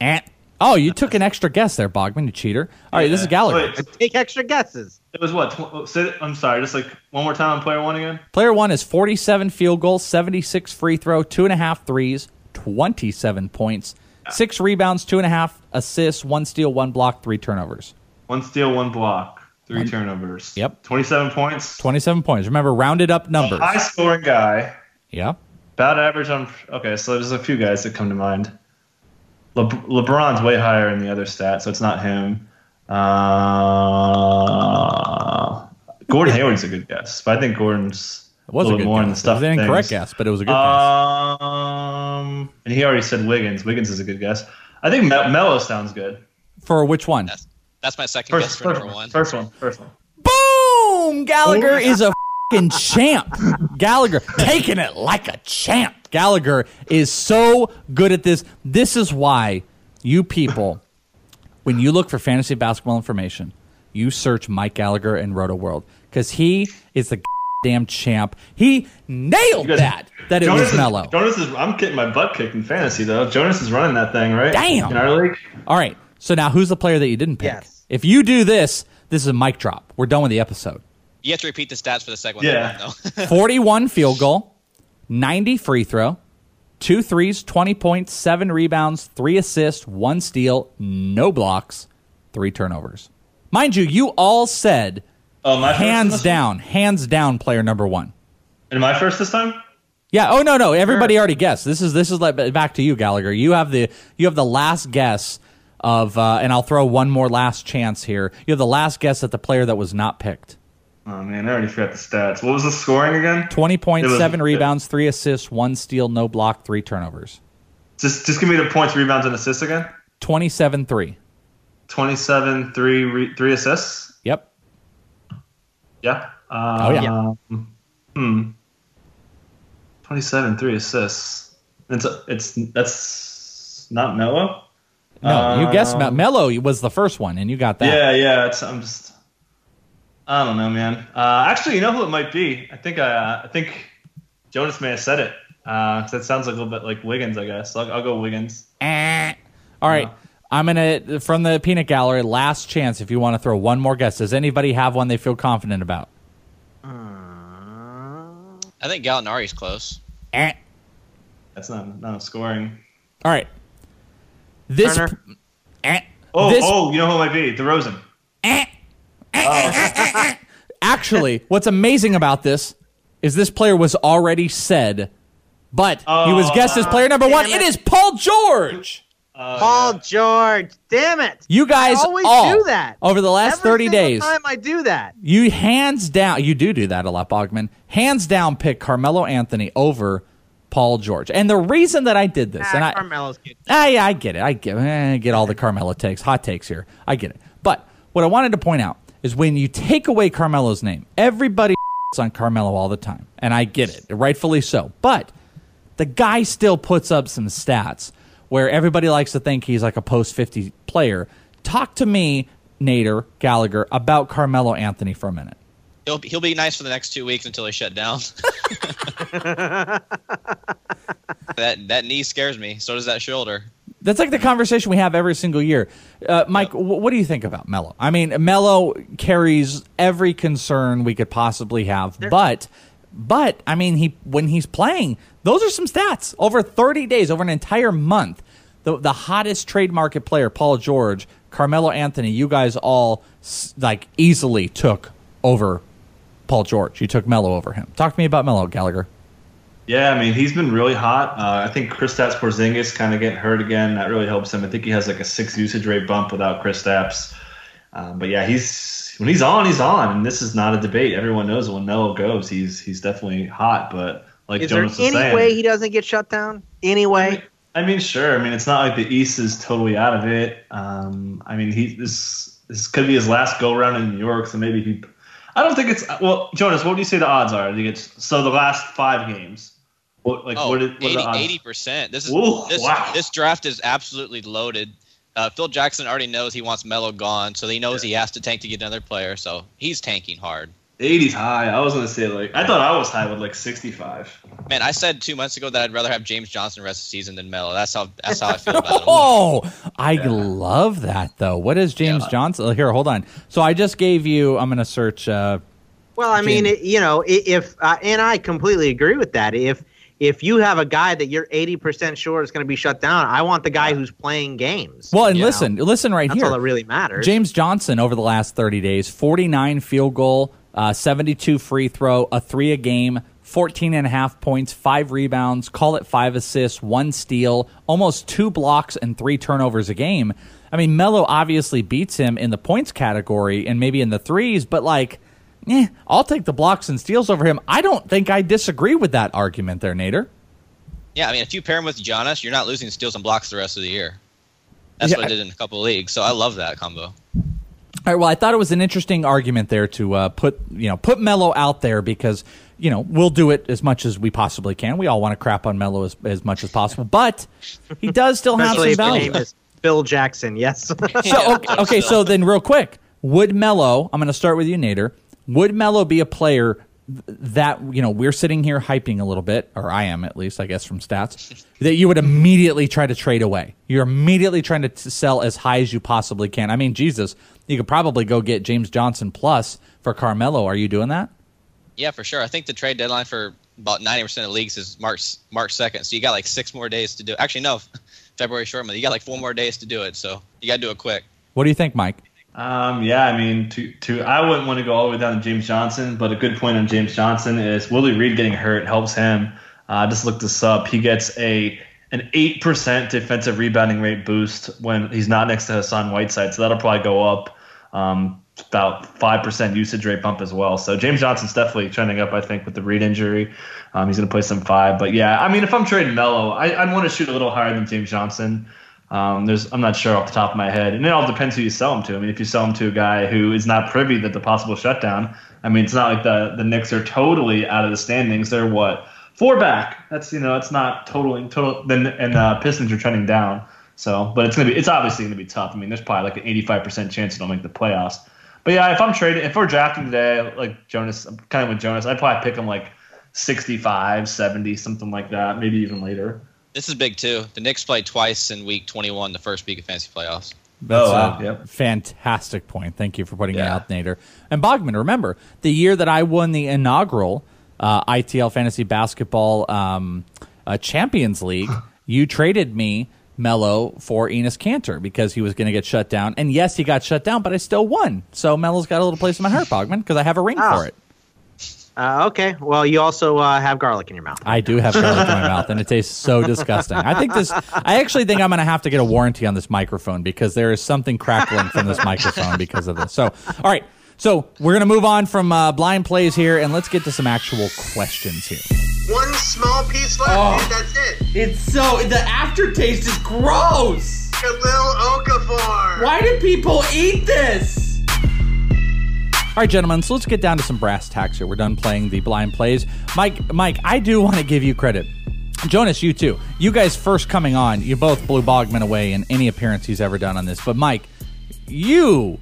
Eh. oh, you took an extra guess there, Bogman, you cheater. All right, this is Yeah. Gallagher. Wait, Take extra guesses. It was what? Tw- I'm sorry. Just like one more time on player one again. Player one is 47 field goals, 76 free throw, two and a half threes, 27 points, six rebounds, two and a half assists, one steal, one block, three turnovers. One steal, one block, three turnovers. Yep. 27 points. 27 points. Remember, rounded up numbers. High scoring guy. Yeah. About average on. Okay, so there's a few guys that come to mind. Le- LeBron's way higher in the other stat, so it's not him. Uh, Gordon Hayward's a good guess, but I think Gordon's It was a a little good more in the guess. It stuff. was an incorrect things. guess, but it was a good guess. Um, and he already said Wiggins. Wiggins is a good guess. I think Me- Melo sounds good. For which one? That's that's my second guess for first, number one, one. first one. First one. Boom! Gallagher is a fucking champ. Gallagher taking it like a champ. Gallagher is so good at this. This is why you people, when you look for fantasy basketball information, you search Mike Gallagher and Rotoworld because he is the damn champ. He nailed guys- that. That it Jonas was is- Melo. Jonas is. I'm getting my butt kicked in fantasy though. Jonas is running that thing, right? Damn. In our league. All right. So now who's the player that you didn't pick? Yes. If you do this, this is a mic drop. We're done with the episode. You have to repeat the stats for the second one. Yeah. though. 41 field goal, 90 free throw, two threes, 20 points, seven rebounds, three assists, one steal, no blocks, three turnovers. Mind you, you all said Oh, my hands down, hands down player number one. Am I first this time? Yeah. Oh no, no. Everybody already guessed. This is this is like back to you, Gallagher. You have the you have the last guess of, uh, and I'll throw one more last chance here. You have the last guess at the player that was not picked. Oh man, I already forgot the stats. What was the scoring again? Twenty points, It seven rebounds, three assists, one steal, no block, three turnovers. Just just give me the points, rebounds, and assists again. 27-3. 27, three, re, three assists. Yep. Yeah. Oh, yeah. Um, Hmm. 27, three assists. It's it's that's not Melo. No, you guessed Um, Melo was the first one, and you got that. Yeah, yeah. It's I'm just. I don't know, man. Uh, actually, you know who it might be? I think uh, I think Jonas may have said it. Uh, 'cause that sounds like a little bit like Wiggins, I guess. I'll, I'll go Wiggins. Eh. All right. I'm gonna from the peanut gallery. Last chance if you want to throw one more guess. Does anybody have one they feel confident about? I think Gallinari's close. Eh. That's not not scoring. All right. This. Turner? Eh. Oh, This- oh, you know who it might be? DeRozan. Actually, what's amazing about this is this player was already said, but he was guessed as player number one. It it. is Paul George. Paul George. Damn it. You guys I always all, do that. over the last Every 30 single days. time I do that. You hands down, you do do that a lot, Bogman. Hands down, pick Carmelo Anthony over Paul George. And the reason that I did this, Ah, and I, Carmelo's good. Ah, yeah, I get it. I get, eh, I get all the Carmelo takes, hot takes here. I get it. But what I wanted to point out is when you take away Carmelo's name, everybody on Carmelo all the time, and I get it, rightfully so. But the guy still puts up some stats where everybody likes to think he's like a post 50 player. Talk to me, Nader Gallagher, about Carmelo Anthony for a minute. He'll he'll be nice for the next two weeks until he's shut down. that that knee scares me. So does that shoulder. That's like the conversation we have every single year. Uh, Mike, wh- what do you think about Melo? I mean, Melo carries every concern we could possibly have, but but I mean, he when he's playing, those are some stats over 30 days, over an entire month. The the hottest trade market player, Paul George, Carmelo Anthony, you guys all like easily took over Paul George. You took Melo over him. Talk to me about Melo, Gallagher. Yeah, I mean he's been really hot. Uh, I think Kristaps Porzingis kind of getting hurt again. That really helps him. I think he has like a six usage rate bump without Kristaps. Um, but yeah, he's when he's on, he's on, and this is not a debate. Everyone knows when Melo goes, he's he's definitely hot. But like Is Jonas there was any saying, way he doesn't get shut down? Any way? I mean, sure. I mean, it's not like the East is totally out of it. Um, I mean, he this this could be his last go around in New York, so maybe he. I don't think it's well, Jonas. What do you say the odds are? I think it's so the last five games. What like Oh, what, is, what are the 80 percent. This is Ooh, this, wow. this draft is absolutely loaded. Uh, Phil Jackson already knows he wants Melo gone, so he knows he has to tank to get another player. So he's tanking hard. 80's high. I was gonna say like I thought I was high with like 65. Man, I said two months ago that I'd rather have James Johnson rest the season than Melo. That's how that's how I feel about him. Oh, I love that though. What is James Johnson? Here, hold on. So I just gave you. I'm going to search. Uh, Well, I mean, it, you know, if uh, and I completely agree with that. If if you have a guy that you're 80% sure is going to be shut down, I want the guy who's playing games. well, and you know? listen, listen right That's here. That's all that really matters. James Johnson over the last 30 days, 49 field goal, uh, 72 free throw, a three a game, 14 and a half points, five rebounds, call it five assists, one steal, almost two blocks and three turnovers a game. I mean, Melo obviously beats him in the points category and maybe in the threes, but like, eh, I'll take the blocks and steals over him. I don't think I disagree with that argument there, Nader. Yeah, I mean, if you pair him with Giannis, you're not losing steals and blocks the rest of the year. That's Yeah, what I I- did in a couple of leagues. So I love that combo. All right. Well, I thought it was an interesting argument there to uh, put you know put Melo out there because you know we'll do it as much as we possibly can. We all want to crap on Melo as, as much as possible, but he does still have some value. name is Phil Jackson. Yes. So okay, okay, so then real quick, would Melo? I'm going to start with you, Nader. Would Melo be a player that you know we're sitting here hyping a little bit, or I am at least, I guess from stats, that you would immediately try to trade away? You're immediately trying to t- sell as high as you possibly can. I mean, Jesus, you could probably go get James Johnson plus for Carmelo. Are you doing that? Yeah, for sure. I think the trade deadline for about 90% of leagues is March March 2nd. So you got like six more days to do it. Actually, no, February short month. You got like four more days to do it. So you got to do it quick. What do you think, Mike? Um, yeah, I mean, to to I wouldn't want to go all the way down to James Johnson, but a good point on James Johnson is Willie Reed getting hurt helps him. Uh, I just looked this up. He gets a an eight percent defensive rebounding rate boost when he's not next to Hassan Whiteside, so that'll probably go up um, about five percent usage rate bump as well. So James Johnson's definitely trending up, I think, with the Reed injury. Um, he's going to play some five, but yeah, I mean, if I'm trading Melo, I, I'd want to shoot a little higher than James Johnson. Um, there's, I'm not sure off the top of my head, and it all depends who you sell him to. I mean, if you sell him to a guy who is not privy to the possible shutdown, I mean, it's not like the the Knicks are totally out of the standings. They're what four back. That's you know, it's not totally total. Then and uh, Pistons are trending down. So, but it's gonna be, it's obviously gonna be tough. I mean, there's probably like an 85 percent chance they'll make the playoffs. But yeah, if I'm trading, if we're drafting today, like Jonas, I'm kind of with Jonas, I'd probably pick him like 65, 70, something like that, maybe even later. This is big too. The Knicks played twice in week 21, the first week of fantasy playoffs. That's Oh, wow. a Yep. fantastic point. Thank you for putting it out, Nader. And Bogman, remember the year that I won the inaugural uh, ITL Fantasy Basketball um, uh, Champions League, you traded me Melo for Enes Kanter because he was going to get shut down. And yes, he got shut down, but I still won. So Melo's got a little place in my heart, Bogman, because I have a ring Ah. for it. Uh, okay. Well, you also uh, have garlic in your mouth. I do have garlic in my mouth, and it tastes so disgusting. I think this. I actually think I'm going to have to get a warranty on this microphone because there is something crackling from this microphone because of this. So, all right. So we're going to move on from uh, blind plays here, and let's get to some actual questions here. One small piece left, Oh. dude. That's it. It's so the aftertaste is gross. Jahlil Okafor. Why do people eat this? All right, gentlemen, so let's get down to some brass tacks here. We're done playing the blind plays. Mike, Mike, I do want to give you credit. Jonas, you too. You guys first coming on, you both blew Bogman away in any appearance he's ever done on this. But Mike, you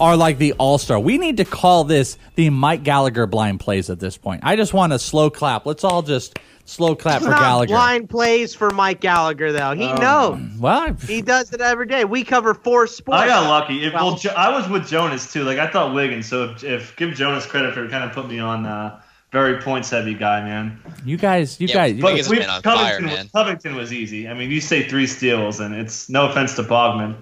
are like the all star. We need to call this the Mike Gallagher blind plays at this point. I just want a slow clap. Let's all just slow clap It's for not Gallagher. blind plays for Mike Gallagher, though. He knows. Well, He does it every day. We cover four sports. I got lucky. If, well, Well- I was with Jonas too. Like I thought Wiggins. So if, if give Jonas credit for kind of put me on uh, very points heavy guy, man. you guys, you Yeah, guys, you but guys- Wiggins has been on fire, Covington. Covington was easy. I mean, you say three steals, and it's no offense to Bogman,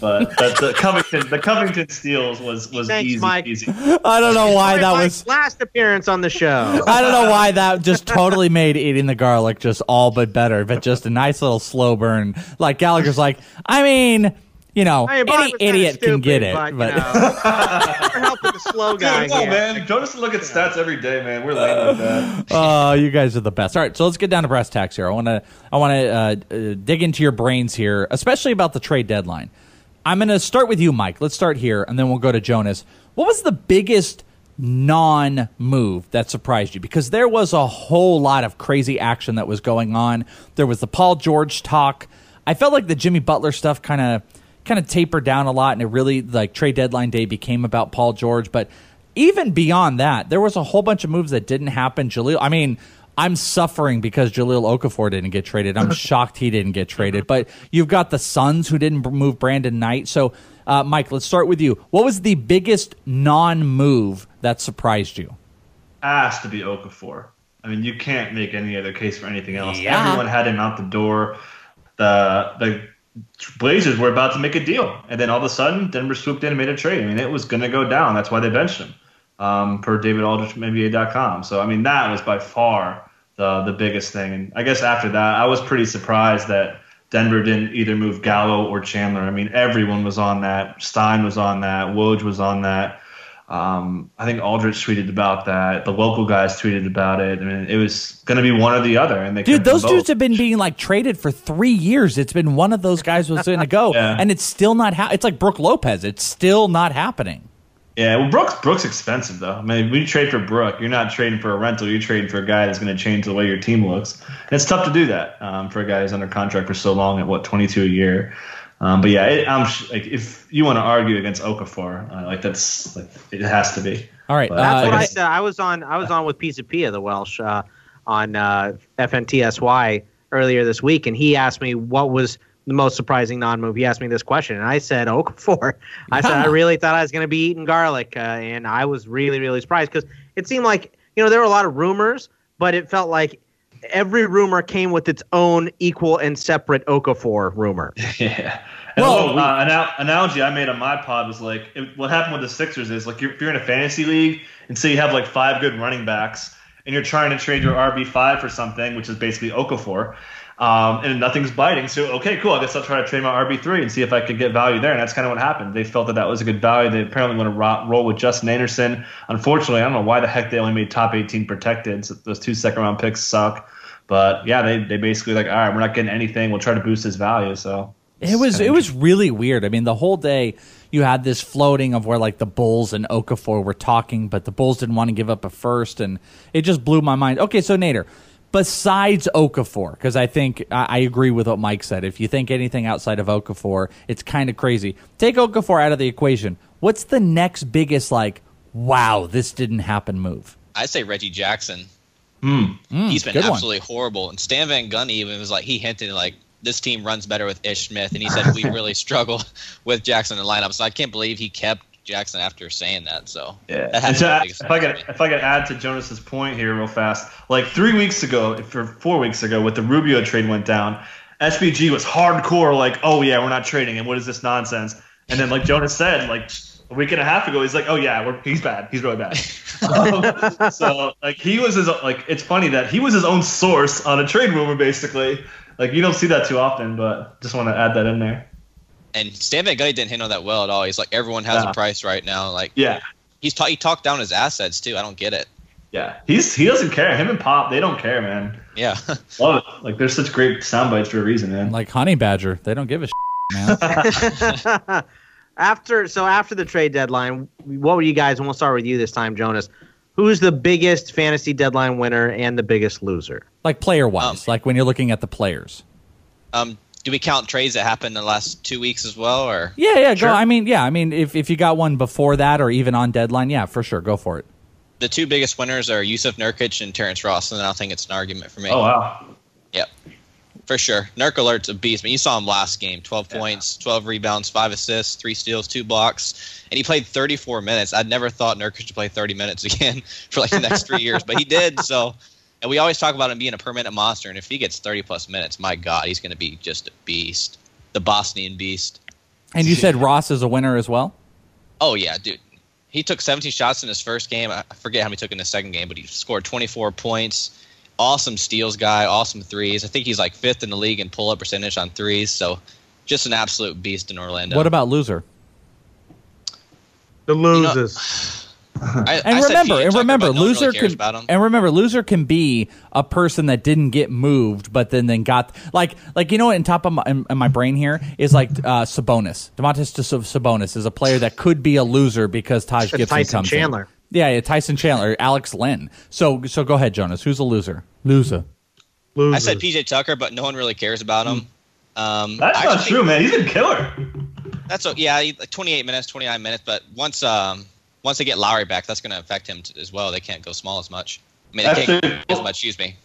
but the, the Covington the Covington steals was was Thanks, easy. Mike. Easy. I don't know why that Mike's was. last appearance on the show. I don't know why that just totally made eating the garlic just all but better, but just a nice little slow burn. Like Gallagher's like, I mean, you know, I mean, Bogman's any kinda idiot can get it, stupid, but, you know, we're helping the slow guy Dude, no, here. man. Jonas look at stats every day, man. We're lame with that. oh, you guys are the best. All right, so let's get down to brass tacks here. I want to, I want to uh, uh, dig into your brains here, especially about the trade deadline. I'm going to start with you, Mike. Let's start here, and then we'll go to Jonas. What was the biggest non-move that surprised you? Because there was a whole lot of crazy action that was going on. There was the Paul George talk. I felt like the Jimmy Butler stuff kind of kind of tapered down a lot, and it really like trade deadline day became about Paul George. But even beyond that, there was a whole bunch of moves that didn't happen. Jahlil, I mean. I'm suffering because Jahlil Okafor didn't get traded. I'm shocked he didn't get traded. But you've got the Suns who didn't move Brandon Knight. So, uh, Mike, let's start with you. What was the biggest non-move that surprised you? Has to be Okafor. I mean, you can't make any other case for anything else. Yeah. Everyone had him out the door. The the Blazers were about to make a deal, and then all of a sudden, Denver swooped in and made a trade. I mean, it was going to go down. That's why they benched him, um, per David Aldridge from NBA.com. So, I mean, that was by far the the biggest thing. And I guess after that, I was pretty surprised that Denver didn't either move Gallo or Chandler. I mean, everyone was on that. Stein was on that. Woj was on that. Um, I think Aldridge tweeted about that. The local guys tweeted about it. I mean, it was going to be one or the other, and they Dude, those dudes have been being like traded for three years. It's been one of those guys was going to go, Yeah. and it's still not. Ha- it's like Brook Lopez. It's still not happening. Yeah, well, Brooks Brooks expensive though. I mean, when you trade for Brook, you're not trading for a rental. You're trading for a guy that's going to change the way your team looks. And it's tough to do that um, for a guy who's under contract for so long at what 22 a year. Um, but yeah, it, I'm sh- like if you want to argue against Okafor, uh, like that's like it has to be. All right, But, That's like what I I- said. I was on. I was on with Pisa Pia, the Welsh, uh, on uh, FNTSY earlier this week, and he asked me what was the most surprising non-move. He asked me this question, and I said Okafor. I said I really thought I was going to be eating garlic, uh, and I was really, really surprised because it seemed like you know there were a lot of rumors, but it felt like every rumor came with its own equal and separate Okafor rumor. Yeah. Well, a uh, anal- analogy I made on my pod was like, if, what happened with the Sixers is like, you're, if you're in a fantasy league and say you have like five good running backs and you're trying to trade your RB five for something, which is basically Okafor, um, and nothing's biting. So okay, cool. I guess I'll try to trade my RB three and see if I could get value there. And that's kind of what happened. They felt that that was a good value. They apparently want to ro- roll with Justin Anderson. Unfortunately, I don't know why the heck they only made top 18 protected. So those two second round picks suck. But yeah, they they basically like, all right, we're not getting anything. We'll try to boost his value. So It was it was really weird. I mean, the whole day you had this floating of where like the Bulls and Okafor were talking, but the Bulls didn't want to give up a first, and it just blew my mind. Okay, so Nader, besides Okafor, because I think I, I agree with what Mike said. If you think anything outside of Okafor, it's kind of crazy. Take Okafor out of the equation. What's the next biggest like? Wow, this didn't happen. Move. I'd say Reggie Jackson. Mm, He's been good one. absolutely horrible. And Stan Van Gundy even was like he hinted like this team runs better with Ish Smith, and he said we really struggle with Jackson in the lineup. So I can't believe he kept Jackson after saying that. So Yeah. that And had to to be the add- biggest if I could if I could add to Jonas's point here real fast, like three weeks ago, if or four weeks ago, with the Rubio trade went down, SBG was hardcore like, oh yeah, we're not trading, and what is this nonsense? And then like Jonas said, like a week and a half ago, he's like, oh yeah, we're, he's bad, he's really bad. Um, so like he was his like it's funny that he was his own source on a trade rumor basically. Like you don't see that too often, but just want to add that in there. And Stan Van Gundy didn't handle that well at all. He's like everyone has Yeah. a price right now. Like Yeah. he's ta- he talked down his assets too. I don't get it. Yeah, he's he doesn't care. Him and Pop, they don't care, man. Yeah, love it. Like they're such great sound bites for a reason, man. Like Honey Badger, they don't give a shit, man. after so after the trade deadline, what were you guys? And we'll start with you this time, Jonas. Who's the biggest fantasy deadline winner and the biggest loser? like player wise, like when you're looking at the players. Um, do we count trades that happened in the last two weeks as well, or Yeah, yeah. Go. I mean, yeah. I mean, if if you got one before that or even on deadline, yeah, for sure, go for it. the two biggest winners are Yusuf Nurkic and Terrence Ross, and I don't think it's an argument for me. Oh wow. Yep. For sure. Nurk Alert's a beast. But you saw him last game 12 points, 12 rebounds, 5 assists, 3 steals, 2 blocks. And he played 34 minutes. I'd never thought Nurkic would play 30 minutes again for like the next three years, but he did. So, and we always talk about him being a permanent monster. And if he gets 30 plus minutes, my God, he's going to be just a beast. The Bosnian beast. And you said Ross is a winner as well. Oh, yeah, dude. He took 17 shots in his first game. I forget how many he took in the second game, but he scored 24 points. Awesome steals guy, awesome threes. I think he's like fifth in the league in pull up percentage on threes. So just an absolute beast in Orlando. What about loser? The losers. I, And I remember, and remember, no loser really can about him. and remember, loser can be a person that didn't get moved, but then then got like like you know what in top of my, in, in my brain here is like uh, Sabonis. Domantas Sabonis is a player that could be a loser because Taj Gibson Tyson comes in. Yeah, yeah, Tyson Chandler, Alex Len. So so go ahead, Jonas. Who's a loser? Loser. I said PJ Tucker, but no one really cares about him. Um, That's I not actually true, man. He's a killer. That's a, yeah, like 28 minutes, 29 minutes. But once um once they get Lowry back, that's going to affect him t- as well. They can't go small as much. I mean, they can't Actually- go as much. Excuse me.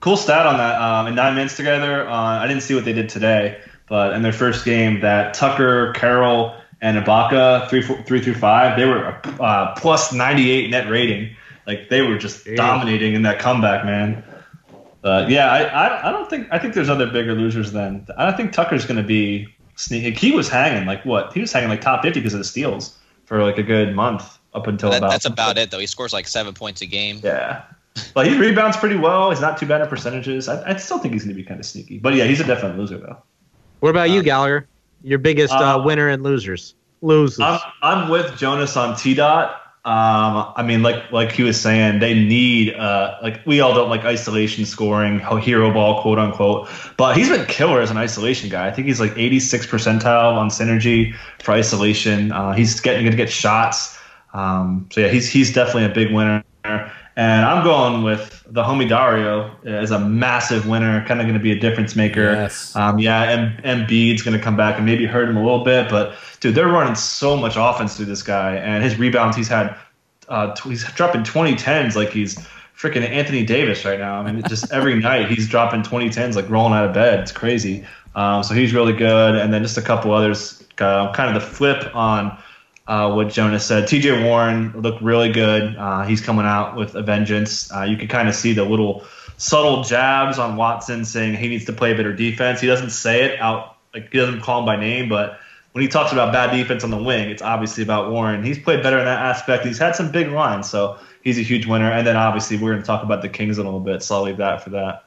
Cool stat on that. Um, in nine minutes together, uh, I didn't see what they did today, but in their first game, that Tucker, Carroll, and Ibaka three four, three through five, they were a uh, plus ninety eight net rating. Like they were just dominating in that comeback, man. But yeah, I, I I don't think I think there's other bigger losers than I think Tucker's going to be sneaky. He was hanging like what? He was hanging like top fifty because of the steals for like a good month up until That, about that's about it, though. He scores like seven points a game. yeah. But he rebounds pretty well. He's not too bad at percentages. I, I still think he's going to be kind of sneaky. But yeah, he's a definite loser, though. What about you, Gallagher? Your biggest uh, Uh, winner and losers. Losers. I'm, I'm with Jonas on T dot. Um, I mean, like like he was saying, they need uh, like we all don't like isolation scoring, hero ball, quote unquote. But he's been killer as an isolation guy. I think he's like 86 percentile on synergy for isolation. Uh, he's getting going to get shots. Um, so yeah, he's he's definitely a big winner. And I'm going with the homie Dario as a massive winner, kind of going to be a difference maker. Yes. Um, yeah, and Embiid's going to come back and maybe hurt him a little bit, but dude, they're running so much offense through this guy, and his rebounds he's had, uh, he's dropping 2010s like he's freaking Anthony Davis right now. I mean, just every night he's dropping 2010s like rolling out of bed. It's crazy. Um, so he's really good, and then just a couple others, uh, kind of the flip on. Uh, what Jonas said. TJ Warren looked really good. Uh, he's coming out with a vengeance. Uh, you can kind of see the little subtle jabs on Watson saying he needs to play better defense. He doesn't say it out, like he doesn't call him by name, but when he talks about bad defense on the wing, it's obviously about Warren. He's played better in that aspect. He's had some big lines, so he's a huge winner. And then obviously we're going to talk about the Kings in a little bit, so I'll leave that for that.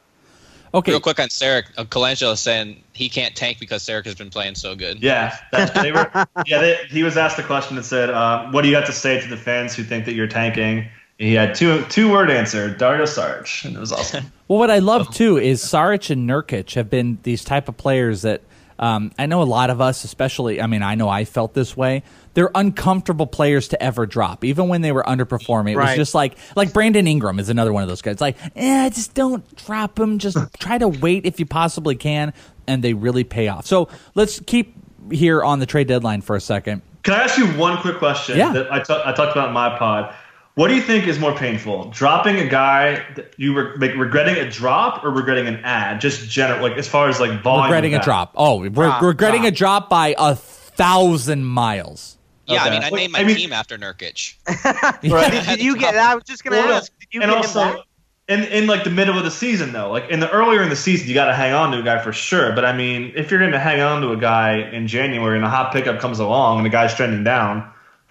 Okay. Real quick on Saric, uh, Colangelo is saying he can't tank because Saric has been playing so good. Yeah, that, they were. yeah, they, he was asked a question that said, uh, "What do you have to say to the fans who think that you're tanking?" And he had two two word answer, Dario Saric, and it was awesome. Well, what I love too is Saric and Nurkic have been these type of players that um, I know a lot of us, especially. I mean, I know I felt this way. They're uncomfortable players to ever drop, even when they were underperforming. It was just like like Brandon Ingram is another one of those guys. Like, eh, just don't drop him. Just try to wait if you possibly can, and they really pay off. So let's keep here on the trade deadline for a second. Can I ask you one quick question Yeah. that I talked about in my pod? What do you think is more painful, dropping a guy that you were like regretting a drop or regretting an ad? Just general, like as far as like volume. regretting a ad? drop. Oh, re- Drop, regretting drop. a drop by a thousand miles. Yeah, I mean, I Wait, named my I mean- team after Nurkic. Right. did you get? I was just gonna Well, ask. Did you and get him also back? in in like the middle of the season though, like in the earlier in the season, you got to hang on to a guy for sure. But I mean, if you're going to hang on to a guy in January and a hot pickup comes along and the guy's trending down,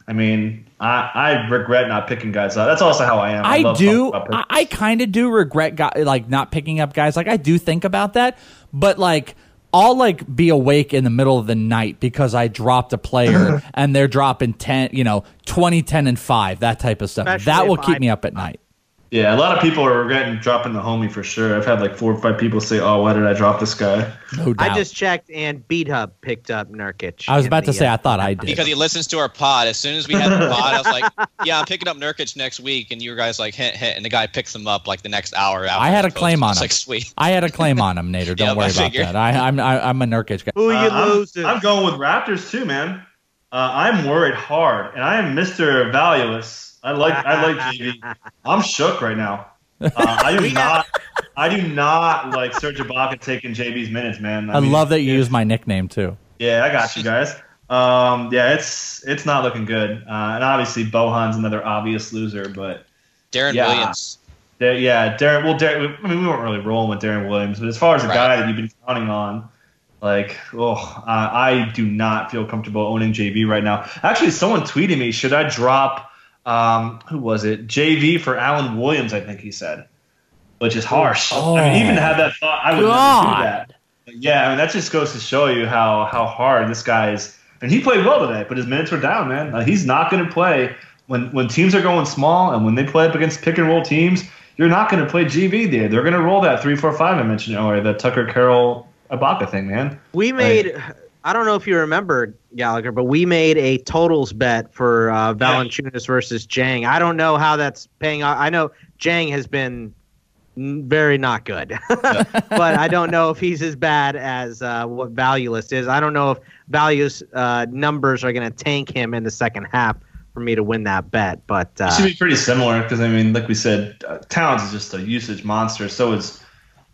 I mean, I I regret not picking guys up. That's also how I am. I love do. I, I kind of do regret guy, like not picking up guys. Like I do think about that, but like I'll like be awake in the middle of the night because I dropped a player and they're dropping ten, you know, 20, 10, and five, that type of stuff. Especially that will if keep I- me up at night. Yeah, a lot of people are regretting dropping the homie for sure. I've had like four or five people say, "Oh, why did I drop this guy?" No doubt. I just checked, and Beat Hub picked up Nurkic. I was in about to the, say uh, I thought I did. Because he listens to our pod. As soon as we had the pod, I was like, "Yeah, I'm picking up Nurkic next week," and you guys like hit hit, and the guy picks him up like the next hour. After I had a claim I on him. Like sweet. I had a claim on him, Nader. Don't Yep, worry I about that. I, I'm I, I'm a Nurkic guy. Who Uh, you I'm- I'm, going with Raptors too, man. Uh, I'm worried hard, and I am Mr. Valueless. I like I like JV. I'm shook right now. Uh, I do not. I do not like Serge Ibaka taking JV's minutes, man. I mean, love that you use my nickname too. Yeah, I got you guys. Um, yeah, it's it's not looking good, uh, and obviously Bojan's another obvious loser, but Darren Yeah. Williams. Dar- yeah, Darren. Well, Darren. I mean, we weren't really rolling with Darren Williams, but as far as a Right. guy that you've been counting on, like, oh, uh, I do not feel comfortable owning JV right now. Actually, someone tweeted me, should I drop? Um, who was it? JV for Alan Williams, I think he said, which is harsh. I mean, even had that thought, I would never do that. But yeah, I mean, that just goes to show you how how hard this guy is. And he played well today, but his minutes were down, man. Like, he's not going to play when when teams are going small and when they play up against pick and roll teams. You're not going to play JV there. They're going to roll that three four five I mentioned earlier, the Tucker Carroll Ibaka thing, man. We made. I don't know if you remember Gallagher, but we made a totals bet for uh, Valanciunas versus Dieng. I don't know how that's paying off. I know Dieng has been very not good, but I don't know if he's as bad as uh, what Valueless is. I don't know if Value's uh, numbers are going to tank him in the second half for me to win that bet. But uh, It should be pretty similar because I mean, like we said, uh, Towns is just a usage monster. So is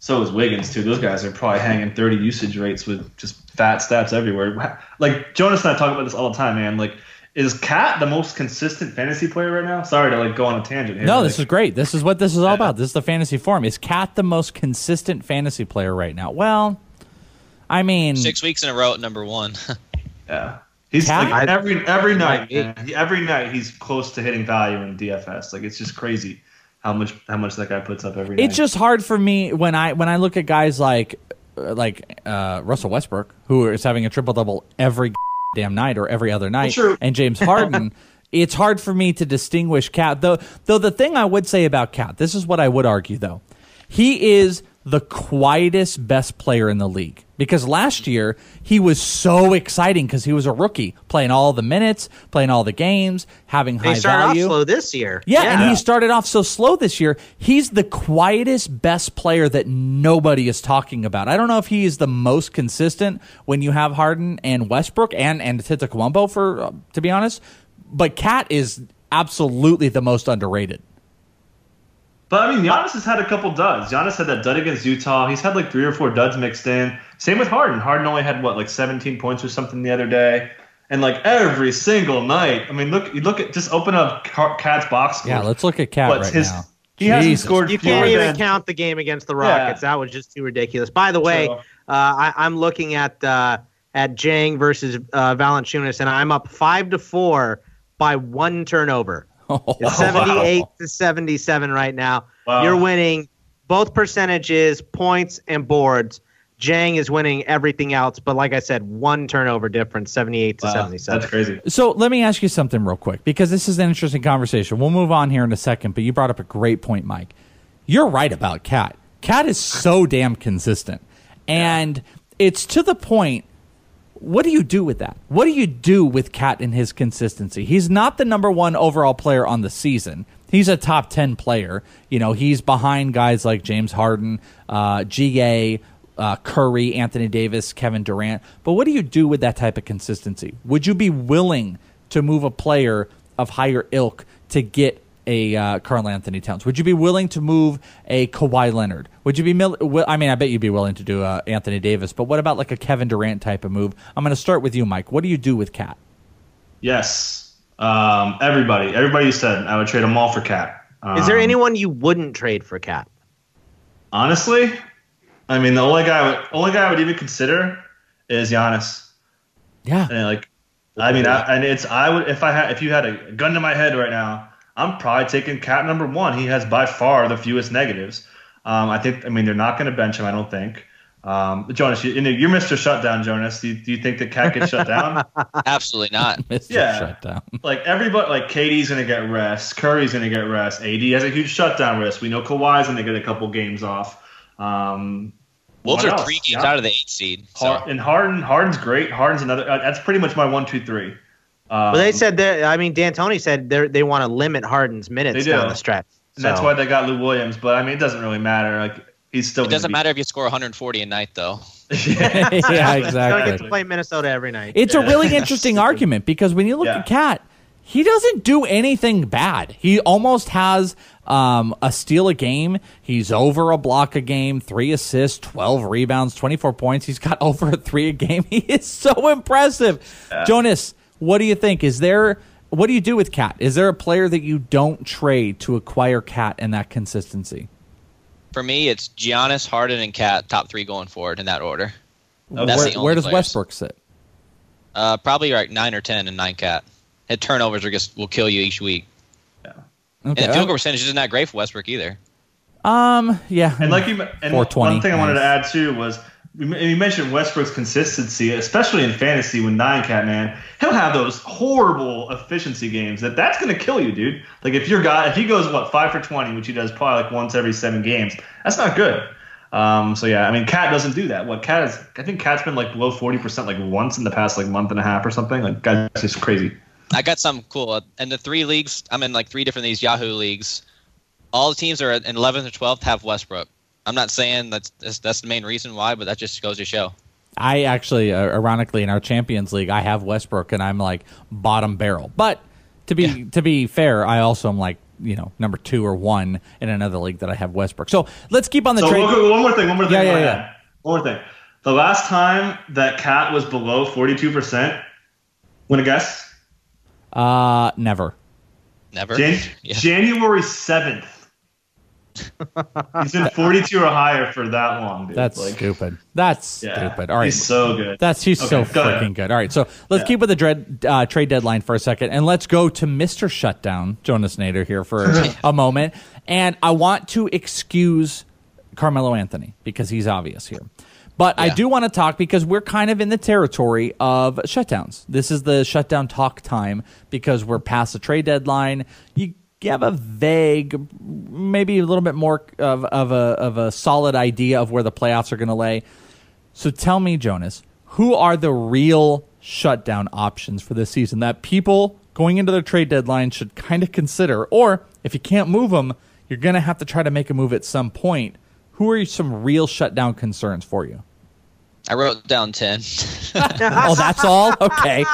so is Wiggins too. Those guys are probably hanging 30 usage rates with just fat stats everywhere. Like Jonas and I talk about this all the time, man. Like, is Cat the most consistent fantasy player right now? Sorry to like go on a tangent here. No, but, this is great. This is what this is all about. This is the fantasy forum. Is Cat the most consistent fantasy player right now? Well, I mean, Six weeks in a row at number one. yeah. He's Cat? like every every night, man. Every night he's close to hitting value in DFS. Like it's just crazy how much how much that guy puts up every night. it's just hard for me when I when I look at guys like uh, like uh, Russell Westbrook, who is having a triple double every damn night or every other night, true. and James Harden. it's hard for me to distinguish Cat. Though, though the thing I would say about Cat, this is what I would argue though, he is the quietest best player in the league because last year he was so exciting because he was a rookie playing all the minutes, playing all the games, having they high value. off slow this year. Yeah, and he started off so slow this year. He's the quietest, best player that nobody is talking about. I don't know if he is the most consistent when you have Harden and Westbrook and and Antetokounmpo for uh, to be honest, but Cat is absolutely the most underrated. But I mean, Giannis has had a couple duds. Giannis had that dud against Utah. He's had like three or four duds mixed in. Same with Harden. Harden only had what, like 17 points or something the other day. And like every single night, I mean, look, you look at just open up Cat's box score. Yeah, let's look at Cat right his- now. He hasn't scored You fewer can't even than count the game against the Rockets. That was just too ridiculous. By the way, So- uh, I, I'm looking at uh, at Dieng versus uh, Valanciunas, and I'm up five to four by one turnover. It's 78 to 77 right now. Wow. You're winning both percentages, points, and boards. Dieng is winning everything else, but like I said, one turnover difference, 78 to Wow, 77. That's crazy. So let me ask you something real quick because this is an interesting conversation. We'll move on here in a second, but you brought up a great point, Mike. You're right about Cat. Cat is so damn consistent. And it's to the point what do you do with that? What do you do with Cat and his consistency? He's not the number one overall player on the season. He's a top 10 player. You know, he's behind guys like James Harden, uh, GA, uh, Curry, Anthony Davis, Kevin Durant. But what do you do with that type of consistency? Would you be willing to move a player of higher ilk to get a uh, Karl Anthony Towns? Would you be willing to move a Kawhi Leonard? Would you be? Mil- I mean, I bet you'd be willing to do uh, Anthony Davis. But what about like a Kevin Durant type of move? I'm going to start with you, Mike. What do you do with Cat? Yes. Um, everybody, everybody you said, I would trade them all for Cat. Is there Um, anyone you wouldn't trade for Cat? Honestly, I mean, the only guy, I would, only guy I would even consider is Giannis. Yeah. And like, I mean, I, and it's I would if I had if you had a gun to my head right now, I'm probably taking Cat number one. He has by far the fewest negatives. Um, I think. I mean, they're not going to bench him. I don't think. Um, Jonas, you, you know, you're Mr. Shutdown, Jonas. Do you, do you think that Cat gets shut down? Absolutely not. Mr. Yeah. Shutdown. like everybody, like KD's gonna get rest, Curry's gonna get rest, AD has a huge shutdown risk. We know Kawhi's gonna get a couple games off. Um, Wolves are else? three games Yeah. out of the eight seed. So Har- and Harden, Harden's great. Harden's another. Uh, that's pretty much my one, two, three. Um, But they said that. I mean, D'Antoni said they they want to limit Harden's minutes They do. down the stretch. and that's why they got Lou Williams. But I mean, it doesn't really matter. Like he's still. it doesn't matter if you score 140 a night, though. yeah, He's gonna exactly. get to play Minnesota every night. It's a really interesting argument because when you look Yeah. at Cat, he doesn't do anything bad. He almost has um, a steal a game. He's over a block a game, three assists, 12 rebounds, 24 points. He's got over a three a game. He is so impressive. Jonas, what do you think? Is there. What do you do with Cat? Is there a player that you don't trade to acquire Cat and that consistency? For me, it's Giannis, Harden, and Cat, top three going forward in that order. That's where, the only where does players. Westbrook sit? Uh, probably like nine or ten and nine Cat. His turnovers are just will kill you each week. Okay. And the field goal percentage isn't that great for Westbrook either. Um, yeah. And like you, and one thing I wanted to add too was you mentioned Westbrook's consistency, especially in fantasy with nine cat man. He'll have those horrible efficiency games that that's going to kill you, dude. Like if your guy, if he goes what five for twenty, which he does probably like once every seven games, that's not good. Um, so yeah, I mean, Cat doesn't do that. What Cat is, I think Cat's been like below forty percent like once in the past like month and a half or something. Like guys, just crazy. I got something cool. In the three leagues, I'm in like three different these Yahoo leagues. All the teams are in 11th or 12th have Westbrook. I'm not saying that's that's, that's the main reason why, but that just goes to show. I actually, uh, ironically, in our Champions League, I have Westbrook, and I'm like bottom barrel. But to be to be fair, I also am like you know number two or one in another league that I have Westbrook. So let's keep on the So trade. one, one more thing. One more thing. Yeah, I yeah, yeah. One more thing. The last time that Cat was below forty-two percent, want to guess? Uh, never. Never. Jan- Yeah. January seventh. He's been forty-two or higher for that long, dude. That's Like, stupid. That's Yeah, stupid. All right, he's so good. That's he's so Okay, go ahead. freaking good. All right, so let's Yeah. keep with the dread, uh, trade deadline for a second, and let's go to Mister Shutdown, Jonas Nader here for a moment, and I want to excuse Carmelo Anthony because he's obvious here. But I do want to talk because we're kind of in the territory of shutdowns. This is the shutdown talk time because we're past the trade deadline. You have a vague, maybe a little bit more of, of a of a solid idea of where the playoffs are going to lay. So tell me, Jonas, who are the real shutdown options for this season that people going into the trade deadline should kind of consider? Or if you can't move them, you're going to have to try to make a move at some point. Who are some real shutdown concerns for you? I wrote down 10. oh, that's all? Okay.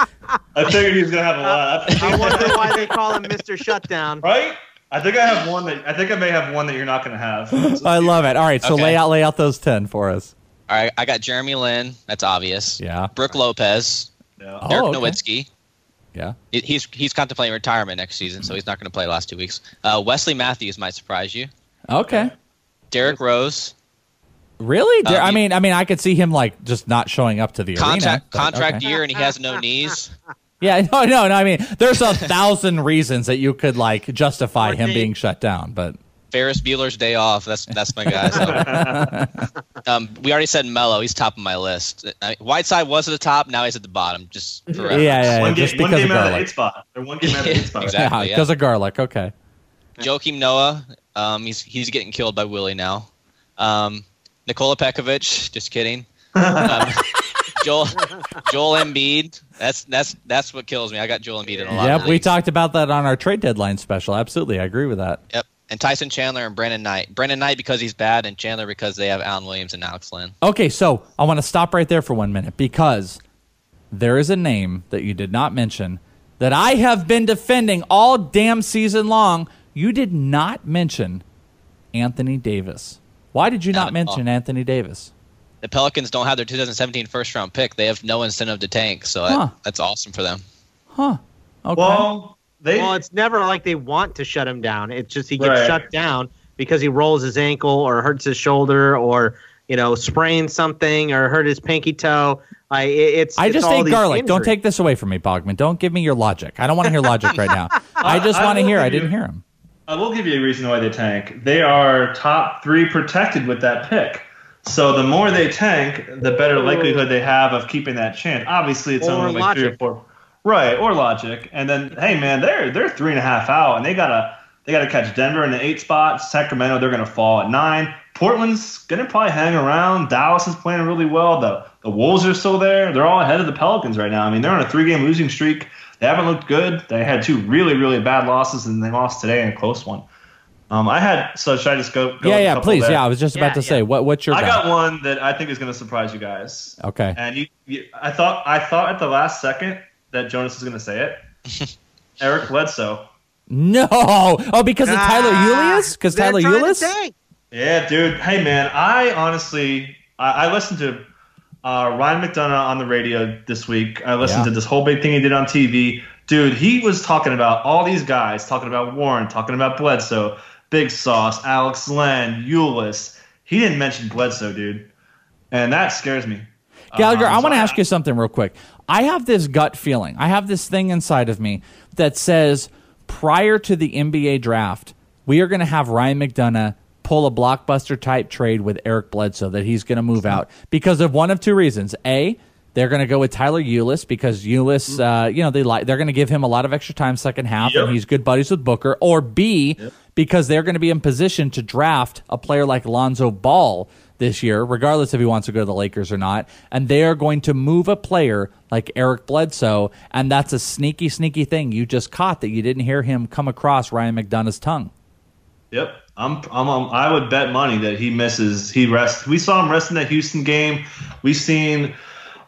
I figured he was gonna have a lot. I wonder why they call him Mr. Shutdown. right? I think I have one that I think I may have one that you're not gonna have. I love it. All right, so Okay. lay out lay out those 10 for us. All right, I got Jeremy Lin. That's obvious. Yeah. Brook Lopez. Yeah. Oh, Dirk okay. Nowitzki. Yeah. He's he's contemplating retirement next season, so he's not going to play the last two weeks. Uh, Wesley Matthews might surprise you. Okay. Derrick Rose. Really? There- Um, I mean, I mean, I could see him like just not showing up to the Contract arena. but contract okay. year, and he has no knees. Yeah, no, no, no. I mean, there's a thousand reasons that you could like justify him Fourteen. being shut down, but Ferris Bueller's Day Off. That's that's my guy. So. um, we already said Melo. He's top of my list. Uh, Whiteside was at the top. Now he's at the bottom. Just for yeah, yeah, yeah, one, just game, one because of game out of the garlic. eight spot. Or one game out of the eight spot. Exactly. yeah, yeah. because of garlic. Okay. Joakim Noah. Um, he's he's getting killed by Willie now. Um, Nikola Pekovic. Just kidding. Um, Joel Joel Embiid. That's that's that's what kills me. I got Joel Embiid in a lot. Yep, of we talked about that on our trade deadline special. Absolutely, I agree with that. Yep. And Tyson Chandler and Brandon Knight. Brandon Knight because he's bad, and Chandler because they have Alan Williams and Alex Len. Okay, so I want to stop right there for one minute because there is a name that you did not mention that I have been defending all damn season long. You did not mention Anthony Davis. Why did you Not not at mention Anthony Davis? The Pelicans don't have their 2017 first round pick. They have no incentive to tank, so that- that's awesome for them. Huh. Okay. Well, they Well, it's never like they want to shut him down. It's just he gets Right. shut down because he rolls his ankle or hurts his shoulder or you know sprains something or hurt his pinky toe. I it's I it's just all ate these garlic. Don't take this away from me, Bogman. Don't give me your logic. I don't want to hear logic right now. I just want to hear. I didn't hear him. I will give you a reason why they tank. They are top three protected with that pick. So the more they tank, the better likelihood they have of keeping that chance. Obviously, it's Or only like three or four, right? Or logic. And then, hey man, they're they're three and a half out, and they gotta they gotta catch Denver in the eight spot. Sacramento, they're gonna fall at nine. Portland's gonna probably hang around. Dallas is playing really well. The the Wolves are still there. They're all ahead of the Pelicans right now. I mean, they're on a three game losing streak. They haven't looked good. They had two really really bad losses, and they lost today in a close one. Um, I had so should I just go? go yeah, yeah, please. there? Yeah, I was just about to say what what's your I bet? got one that I think is going to surprise you guys. Okay. And you, you, I thought, I thought at the last second that Jonas was going to say it. Eric Bledsoe. No. Oh, because of Tyler Ulis? Because Tyler trying to Ulis? tank. Yeah, dude. Hey, man. I honestly, I, I listened to uh, Ryan McDonough on the radio this week. I listened Yeah. to this whole big thing he did on TV. Dude, he was talking about all these guys, talking about Warren, talking about Bledsoe, Big Sauce, Alex Len, Ulis. He didn't mention Bledsoe, dude, and that scares me. Gallagher, Um, I want to ask you something real quick. I have this gut feeling. I have this thing inside of me that says prior to the NBA draft, we are going to have Ryan McDonough pull a blockbuster type trade with Eric Bledsoe that he's going to move out because of one of two reasons. A, they're going to go with Tyler Ulis because Ulis, uh, you know, they like they're going to give him a lot of extra time second half, Yep. and he's good buddies with Booker. Or B, because they're going to be in position to draft a player like Lonzo Ball this year, regardless if he wants to go to the Lakers or not, and they are going to move a player like Eric Bledsoe, and that's a sneaky, sneaky thing you just caught that you didn't hear him come across Ryan McDonough's tongue. Yep, I'm, I'm, um, I would bet money that he misses. He rests. We saw him rest in that Houston game. We've seen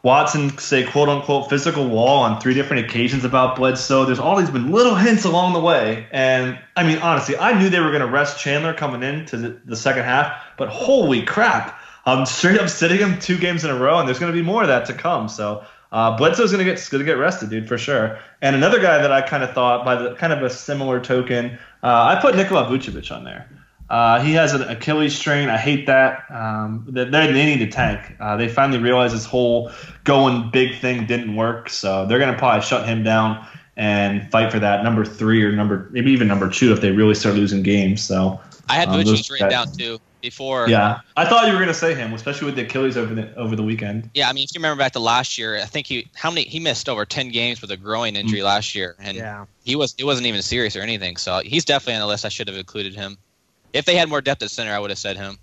Watson say "quote unquote" physical wall on three different occasions about Bledsoe. There's all these been little hints along the way, and I mean, honestly, I knew they were going to rest Chandler coming into the, the second half, but holy crap! I'm straight up sitting him two games in a row, and there's going to be more of that to come. So. Uh, Bledsoe's gonna get gonna get rested, dude, for sure. And another guy that I kind of thought, by the kind of a similar token, I put Nikola Vucevic on there. Uh, he has an Achilles strain. I hate that. Um, they, they need to tank. Uh, they finally realized this whole going big thing didn't work, so they're gonna probably shut him down and fight for that number three or number maybe even number two if they really start losing games. So I had um, Vucevic written down too before. Yeah, I thought you were gonna say him, especially with the Achilles over the over the weekend. Yeah, I mean, if you remember back to last year, I think he how many he missed over ten games with a groin injury last year, and Yeah. he was it wasn't even serious or anything. So he's definitely on the list. I should have included him. If they had more depth at center, I would have said him.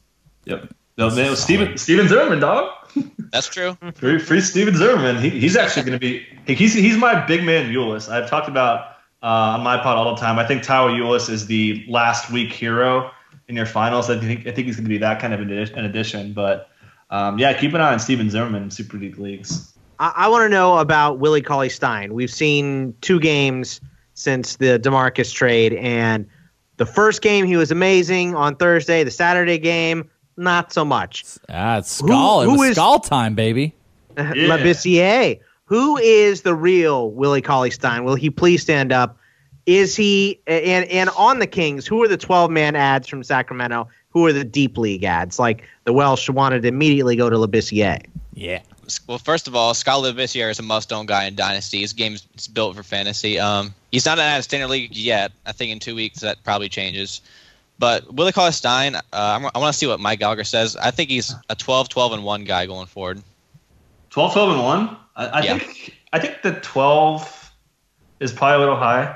Yep. No, man, it was Stephen Stephen Zimmerman, dog. That's true. Free, free Stephen Zimmerman. He, he's actually going to be. He's he's my big man Ulis. I've talked about uh, on my pod all the time. I think Tyler Ulis is the last week hero in your finals. I think I think he's going to be that kind of an addition. But um, yeah, keep an eye on Stephen Zimmerman in Super League leagues. I, I want to know about Willie Cauley Stein. We've seen two games since the Demarcus trade, and the first game he was amazing on Thursday. The Saturday game, not so much. Ah, it's Skal. Who- it was is- Skal time, baby. Labissiere. Who is the real Willie Cauley Stein? Will he please stand up? Is he and and on the Kings? Who are the twelve man ads from Sacramento? Who are the deep league ads? Like the Welsh wanted to immediately go to Labissiere. Yeah. Well, first of all, Skal Labissiere is a must-own guy in Dynasty. His game's it's built for fantasy. Um, he's not in a standard league yet. I think in two weeks that probably changes. But Willie Cauley Stein, uh, I'm, I want to see what Mike Gallagher says. I think he's a 12, 12, and one guy going forward. 12, 12, and one. I, I Yeah. think I think the twelve is probably a little high.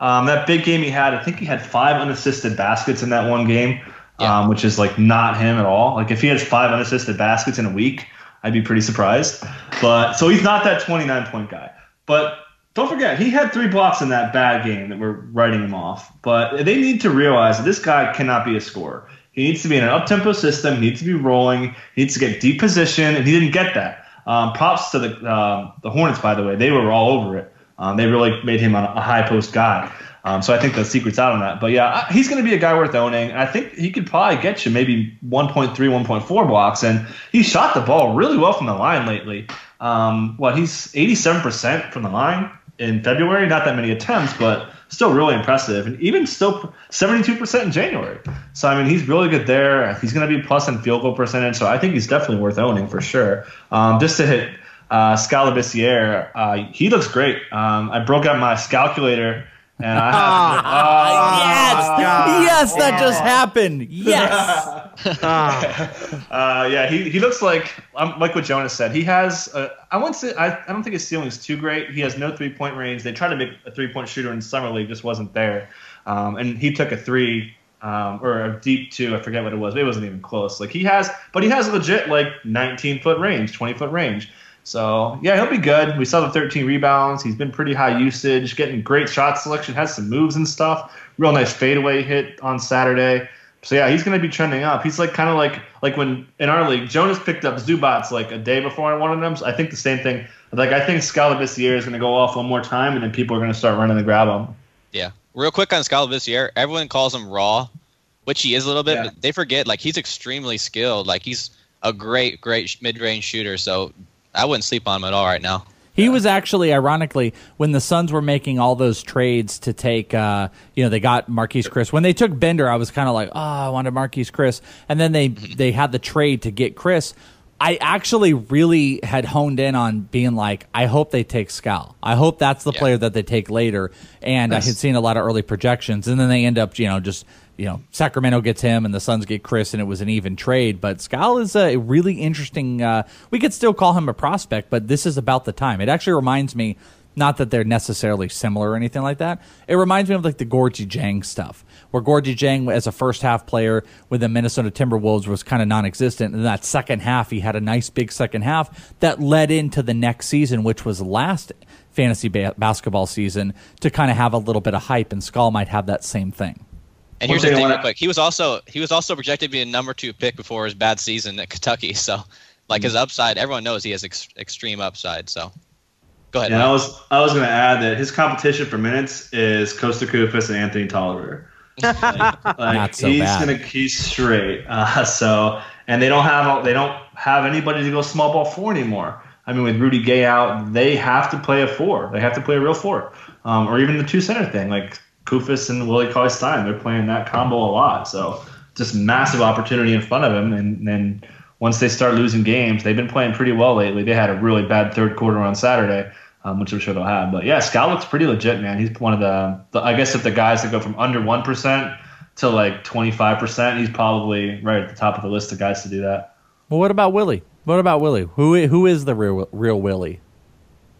Um, that big game he had, I think he had five unassisted baskets in that one game, um, which is like not him at all. Like if he has five unassisted baskets in a week, I'd be pretty surprised. But so he's not that 29 point guy. But don't forget, he had three blocks in that bad game that we're writing him off. But they need to realize that this guy cannot be a scorer. He needs to be in an up tempo system. He needs to be rolling. He needs to get deep position, and he didn't get that. Um, props to the um the Hornets, by the way. They were all over it. Um, they really made him a, high post guy. Um, so I think the secret's out on that. But yeah, he's going to be a guy worth owning. I think he could probably get you maybe 1.3, 1.4 blocks. And he shot the ball really well from the line lately. Um, what he's 87% from the line in February. Not that many attempts, but still really impressive. And even still 72% in January. So I mean, he's really good there. He's going to be plus in field goal percentage. So I think he's definitely worth owning for sure. Um, just to hit uh, Skal Labissiere, uh, he looks great. Um, I broke out my calculator. And I have, yes, Ah, yes, that just happened. Yes. uh, yeah, he, he looks like um, like what Jonas said. He has uh, I won't say I, I don't think his ceiling is too great. He has no three point range. They tried to make a three point shooter in summer league, just wasn't there. Um, and he took a three um, or a deep two. I forget what it was. But It wasn't even close. Like he has, but he has legit like 19 foot range, 20 foot range. So yeah, he'll be good. We saw the 13 rebounds. He's been pretty high usage, getting great shot selection, has some moves and stuff. Real nice fadeaway hit on Saturday. So yeah, he's going to be trending up. He's like kind of like like when in our league, Jonas picked up Zubac like a day before I wanted him. So I think the same thing. Like I think Skal Labissiere is going to go off one more time, and then people are going to start running to grab him. Yeah, real quick on Skal Labissiere, everyone calls him raw, which he is a little bit, yeah. but they forget like he's extremely skilled. Like he's a great, great mid-range shooter. So I wouldn't sleep on him at all right now. He was actually, ironically, when the Suns were making all those trades to take, uh, you know, they got Marquese Chriss. When they took Bender, I was kind of like, oh, I wanted Marquese Chriss, and then they mm-hmm. they had the trade to get Chriss. I actually really had honed in on being like, I hope they take Skal. I hope that's the yeah. player that they take later. And nice. I had seen a lot of early projections, and then they end up, you know, just you know, Sacramento gets him and the Suns get Chriss, and it was an even trade. But Skal is a really interesting. Uh, we could still call him a prospect, but this is about the time. It actually reminds me, not that they're necessarily similar or anything like that. It reminds me of like the Gorgui Dieng stuff, where Gorgui Dieng, as a first half player with the Minnesota Timberwolves, was kind of non existent. And that second half, he had a nice big second half that led into the next season, which was last fantasy ba- basketball season, to kind of have a little bit of hype. And Skal might have that same thing. And here's the thing, real quick. He was also he was also projected to be a number two pick before his bad season at Kentucky. So, like his upside, everyone knows he has ex- extreme upside. So, go ahead. Yeah, I was I was going to add that his competition for minutes is Kosta Koufos and Anthony Tolliver. like, like Not so he's bad. gonna he's straight. Uh, so and they don't have they don't have anybody to go small ball four anymore. I mean, with Rudy Gay out, they have to play a four. They have to play a real four, um, or even the two center thing. Like Koufos and Willie Cauley Stein. They're playing that combo a lot. So just massive opportunity in front of him. And then once they start losing games, they've been playing pretty well lately. They had a really bad third quarter on Saturday, um, which I'm sure they'll have. But yeah, Skal looks pretty legit, man. He's one of the, the I guess if the guys that go from under 1% to like 25%, he's probably right at the top of the list of guys to do that. Well, what about Willie? What about Willie? Who who is the real real Willie?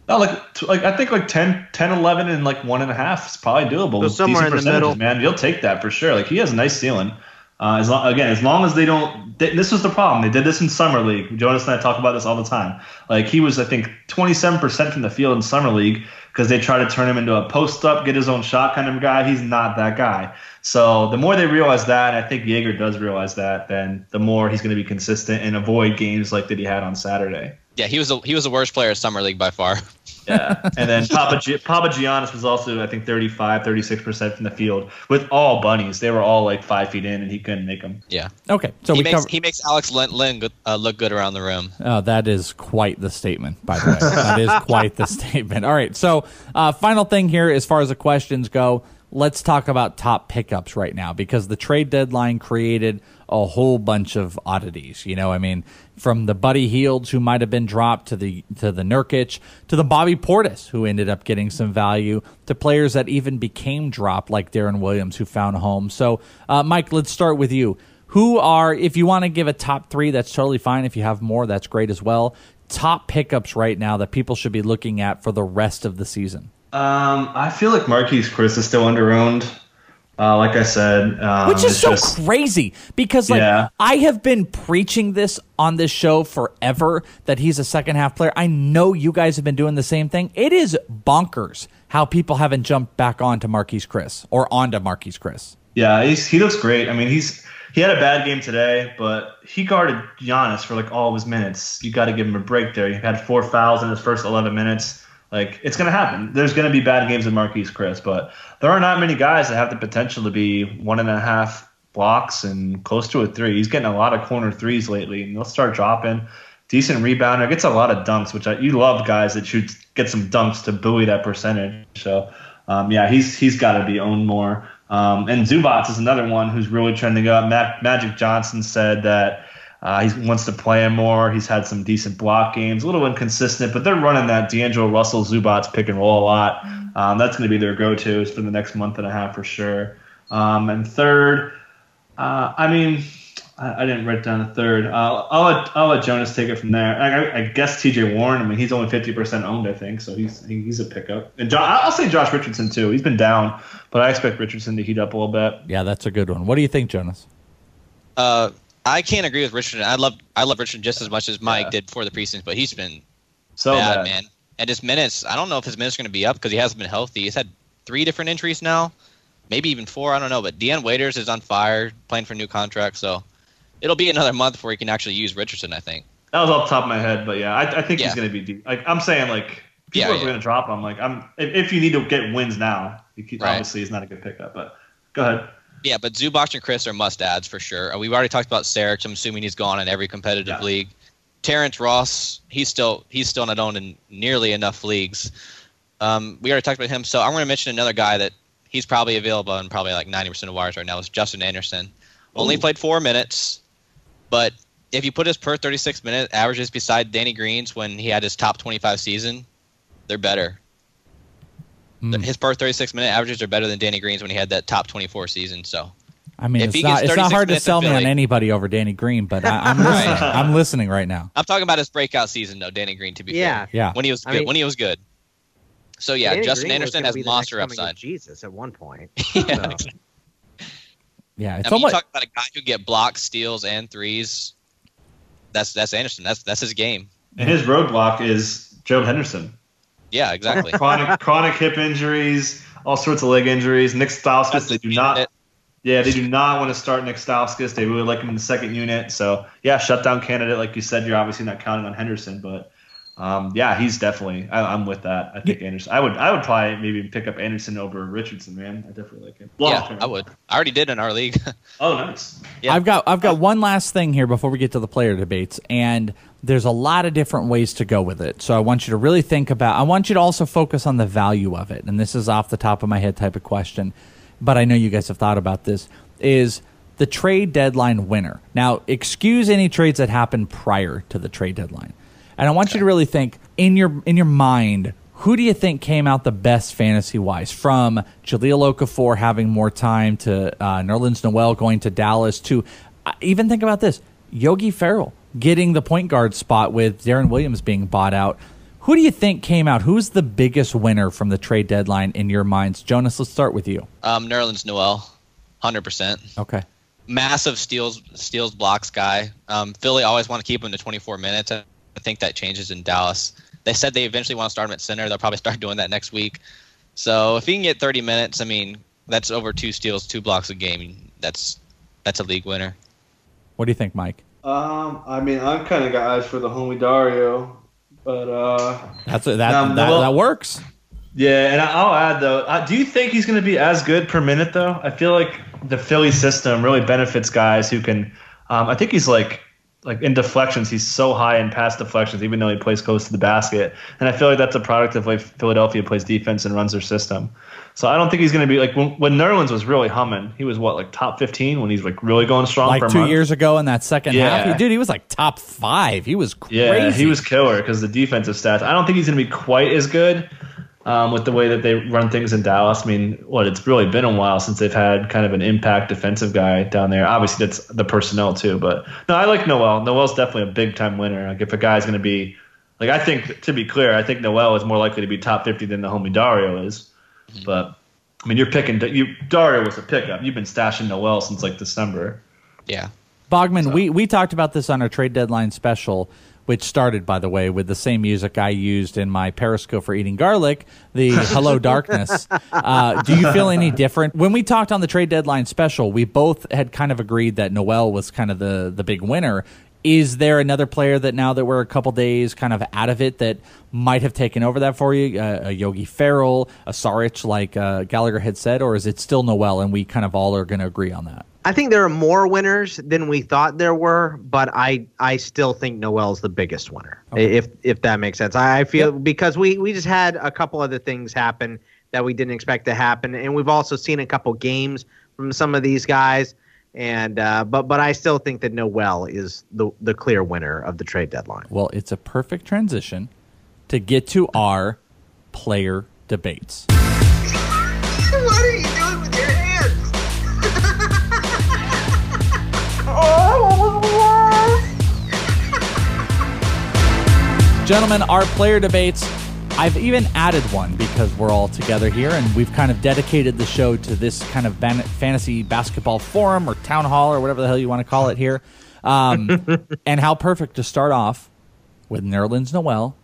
No, like like I think like 10, 10 11 and like one and a half is probably doable. So somewhere in the middle, man. You'll take that for sure. Like he has a nice ceiling. Uh, as long, again, as long as they don't, they, this was the problem. They did this in summer league. Jonas and I talk about this all the time. Like he was, I think, 27% from the field in summer league because they try to turn him into a post up, get his own shot kind of guy. He's not that guy. So the more they realize that, I think Joerger does realize that, then the more he's going to be consistent and avoid games like that he had on Saturday. Yeah, he was a, he was the worst player in summer league by far. Yeah. And then Papa G- Papagiannis was also I think 35, 36 percent from the field with all bunnies. They were all like five feet in, and he couldn't make them. Yeah. Okay. So he makes cover- he makes Alex Len, Len uh, look good around the room. Oh, that is quite the statement, by the way. that is quite the statement. All right. So uh, final thing here, as far as the questions go let's talk about top pickups right now because the trade deadline created a whole bunch of oddities. You know, I mean, from the Buddy Hields who might have been dropped to the to the Nurkic to the Bobby Portis who ended up getting some value to players that even became dropped like Deron Williams who found home. So, uh, Mike, let's start with you. Who are, if you want to give a top three, that's totally fine. If you have more, that's great as well. Top pickups right now that people should be looking at for the rest of the season. Um, I feel like Marquese Chriss is still underowned. Uh, like I said, um, which is so just, crazy because like yeah. I have been preaching this on this show forever that he's a second half player. I know you guys have been doing the same thing. It is bonkers how people haven't jumped back onto Marquese Chriss or onto Marquese Chriss. Yeah, he looks great. I mean, he's he had a bad game today, but he guarded Giannis for like all of his minutes. You got to give him a break there. He had four fouls in his first 11 minutes. Like it's going to happen. There's going to be bad games with Marquese Chriss, but there are not many guys that have the potential to be one and a half blocks and close to a three. He's getting a lot of corner threes lately, and they'll start dropping. Decent rebounder, gets a lot of dunks, which I, you love guys that shoot get some dunks to buoy that percentage. So um, yeah, he's he's got to be owned more. Um, and Zubac is another one who's really trending up. Magic Johnson said that uh, he wants to play him more. He's had some decent block games, a little inconsistent, but they're running that D'Angelo Russell Zubac pick and roll a lot. Um, that's going to be their go-tos for the next month and a half for sure. Um, and third, uh, I mean, I, I didn't write down a third. Uh, I'll let I'll let Jonas take it from there. I, I, I guess T.J. Warren. I mean, he's only fifty percent owned, I think, so he's he's a pickup. And jo- I'll say Josh Richardson too. He's been down, but I expect Richardson to heat up a little bit. Yeah, that's a good one. What do you think, Jonas? Uh, I can't agree with Richardson. I love I love Richardson just as much as Mike yeah. did for the preseason, but he's been so bad, bad, man. And his minutes, I don't know if his minutes are going to be up because he hasn't been healthy. He's had three different injuries now, maybe even four. I don't know. But Dion Waiters is on fire, playing for a new contract, so it'll be another month before he can actually use Richardson. I think. That was off the top of my head, but yeah, I, I think yeah. he's going to be deep. Like I'm saying, like people yeah, are going to drop him. Like I'm, if, if, you need to get wins now, right. obviously he's not a good pickup. But go ahead. Yeah, but Zubac and Chriss are must adds for sure. We've already talked about Saric. I'm assuming he's gone in every competitive yeah. league. Terrence Ross, he's still he's still not owned in nearly enough leagues. Um, we already talked about him, so I'm going to mention another guy that he's probably available in probably like 90% of wires right now. Is Justin Anderson. Only played four minutes, but if you put his per 36 minute averages beside Danny Green's when he had his top 25 season, they're better. Mm. His per 36 minute averages are better than Danny Green's when he had that top 24 season. So, I mean, it's not, it's not hard to sell me on anybody over Danny Green, but I, am listening. I'm listening right now. I'm talking about his breakout season, though. Danny Green, to be yeah. fair, yeah, when he was good, I mean, when he was good. So yeah, Danny Justin Green Anderson has monster upside. Jesus, at one point. yeah, so. yeah. It's I mean, almost... you talk about a guy who get blocks, steals, and threes. That's that's Anderson. That's that's his game. And his roadblock is Joe Henderson. Yeah, exactly. chronic chronic hip injuries, all sorts of leg injuries. Nik Stauskas, they do not. It. Yeah, they do not want to start Nik Stauskas. They really like him in the second unit. So yeah, shutdown candidate. Like you said, you're obviously not counting on Henderson, but um, yeah, he's definitely. I, am with that. I think Anderson. I would. I would probably maybe pick up Anderson over Richardson. Man, I definitely like him. Long yeah, term. I would. I already did in our league. oh, nice. Yeah. I've got. I've got one last thing here before we get to the player debates, and there's a lot of different ways to go with it. So I want you to really think about. I want you to also focus on the value of it, and this is off the top of my head type of question, but I know you guys have thought about this. Is the trade deadline winner. Now, excuse any trades that happen prior to the trade deadline. And I want you to really think in your in your mind, who do you think came out the best fantasy wise? From Jahlil Okafor having more time to uh, Nerlens Noel going to Dallas to uh, even think about this Yogi Ferrell getting the point guard spot with Deron Williams being bought out. Who do you think came out? Who's the biggest winner from the trade deadline in your minds? Jonas, let's start with you. Um, Nerlens Noel, hundred percent. Okay. Massive steals, steals, blocks guy. Um, Philly always want to keep him to 24 minutes. I think that changes in Dallas. They said they eventually want to start him at center. They'll probably start doing that next week. So if he can get 30 minutes, I mean, that's over two steals, two blocks a game. That's that's a league winner. What do you think, Mike? Um, I mean, I'm kind of got eyes for the homie Dario, but uh, that's a, that um, that, well, that works. Yeah, and I'll add though. Uh, do you think he's going to be as good per minute though? I feel like the Philly system really benefits guys who can. Um, I think he's like like in deflections, he's so high in pass deflections, even though he plays close to the basket. And I feel like that's a product of like Philadelphia plays defense and runs their system. So I don't think he's going to be like when, when Nerlens was really humming. He was what like top fifteen when he's like really going strong. Like two month. years ago in that second yeah. half, dude, he was like top five. He was crazy. Yeah, he was killer because the defensive stats. I don't think he's going to be quite as good um, with the way that they run things in Dallas. I mean, what it's really been a while since they've had kind of an impact defensive guy down there. Obviously, that's the personnel too. But no, I like Noel. Noel's definitely a big time winner. Like if a guy's going to be like, I think to be clear, I think Noel is more likely to be top fifty than the homie Dario is. Mm-hmm. But I mean, you're picking you. Dario was a pickup. You've been stashing Noel since like December. Yeah. Bogman, so. we we talked about this on our trade deadline special which started, by the way, with the same music I used in my Periscope for eating garlic, the Hello Darkness. Uh, do you feel any different? When we talked on the trade deadline special, we both had kind of agreed that Noel was kind of the, the big winner. Is there another player that now that we're a couple days kind of out of it that might have taken over that for you? Uh, a Yogi Ferrell, a Saric, like uh, Gallagher had said, or is it still Noel and we kind of all are going to agree on that? I think there are more winners than we thought there were, but I I still think Noel's the biggest winner. Okay. If if that makes sense. I, feel yep. because we we just had a couple other things happen that we didn't expect to happen, and we've also seen a couple games from some of these guys. And uh, but but I still think that Noel is the the clear winner of the trade deadline. Well, it's a perfect transition to get to our player debates. Gentlemen, our player debates, I've even added one because we're all together here and we've kind of dedicated the show to this kind of ban- fantasy basketball forum or town hall or whatever the hell you want to call it here. Um, and how perfect to start off with Nerlens Noel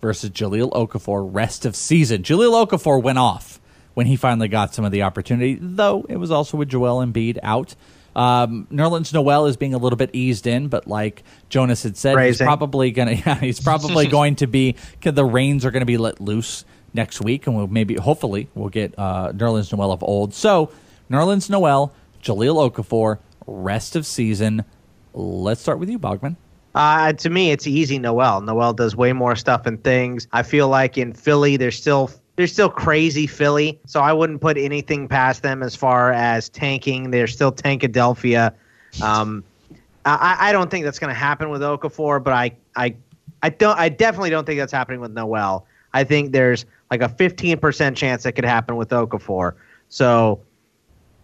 versus Jahlil Okafor rest of season. Jahlil Okafor went off when he finally got some of the opportunity, though it was also with Joel Embiid out. Um, Nerlens Noel is being a little bit eased in, but like Jonas had said, he's probably gonna yeah, he's probably going to be the reins are going to be let loose next week, and we'll maybe hopefully we'll get uh, Nerlens Noel of old. So Nerlens Noel, Jahlil Okafor, rest of season. Let's start with you, Bogman. Uh, to me, it's easy. Noel. Noel does way more stuff and things. I feel like in Philly, they're still they're still crazy Philly. So I wouldn't put anything past them as far as tanking. They're still Tankadelphia. Um, I, I don't think that's going to happen with Okafor, but I I I don't I definitely don't think that's happening with Noel. I think there's like a 15% chance that could happen with Okafor. So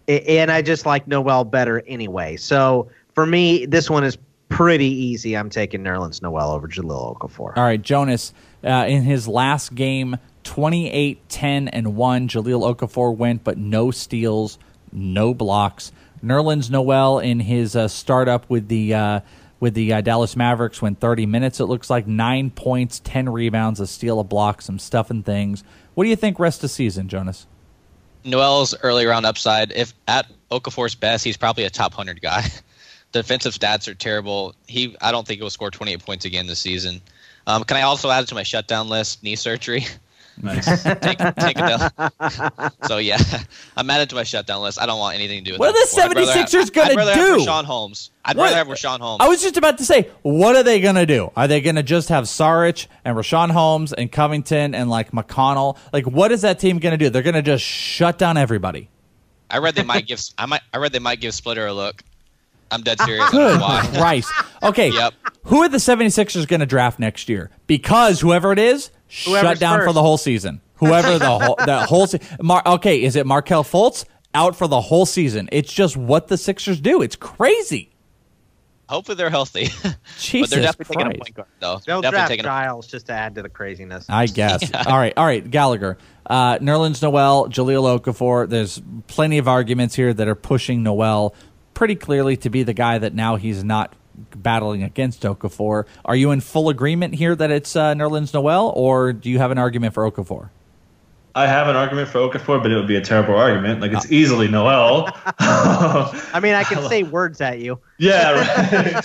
and I just like Noel better anyway. So for me, this one is pretty easy. I'm taking Nerlens Noel over Jahlil Okafor. All right, Jonas, uh, in his last game, 28 10 and 1, Jahlil Okafor went, but no steals, no blocks. Nerlens Noel in his uh, startup with the. Uh, with the uh, Dallas Mavericks, went 30 minutes. It looks like nine points, 10 rebounds, a steal, a block, some stuff and things. What do you think rest of season, Jonas? Noel's early round upside. If at Okafor's best, he's probably a top hundred guy. Defensive stats are terrible. He, I don't think he'll score 28 points again this season. Um, can I also add to my shutdown list knee surgery? Nice. take, take a down. so yeah, I'm added to my shutdown list. I don't want anything to do with What are the before. I'd 76ers have- gonna I'd rather do? Have Richaun Holmes. I'd What? rather have Richaun Holmes. I was just about to say, what are they going to do? Are they going to just have Saric and Richaun Holmes and Covington and like McConnell? Like, what is that team going to do? They're going to just shut down everybody. I read they might give. I might. I read they might give Splitter a look. I'm dead serious. I don't know Good why. Christ. Okay. Yep. Who are the 76ers going to draft next year? Because whoever it is, shut Whoever's down for the whole season. Whoever the whole the whole se- Mar- okay, is it Markelle Fultz out for the whole season? It's just what the Sixers do. It's crazy. Hopefully they're healthy. but Jesus they're definitely taking a Christ. point guard though. They'll definitely draft taking a Giles just to add to the craziness. I guess. All right, all right, Gallagher. Uh, Nerlens Noel, Jahlil Okafor. There's plenty of arguments here that are pushing Noel pretty clearly to be the guy that now he's not battling against Okafor. Are you in full agreement here that it's uh, Nerlens Noel, or do you have an argument for Okafor? I have an argument for Okafor, but it would be a terrible argument. Like it's easily Noel. I mean, I can say words at you. Yeah, right.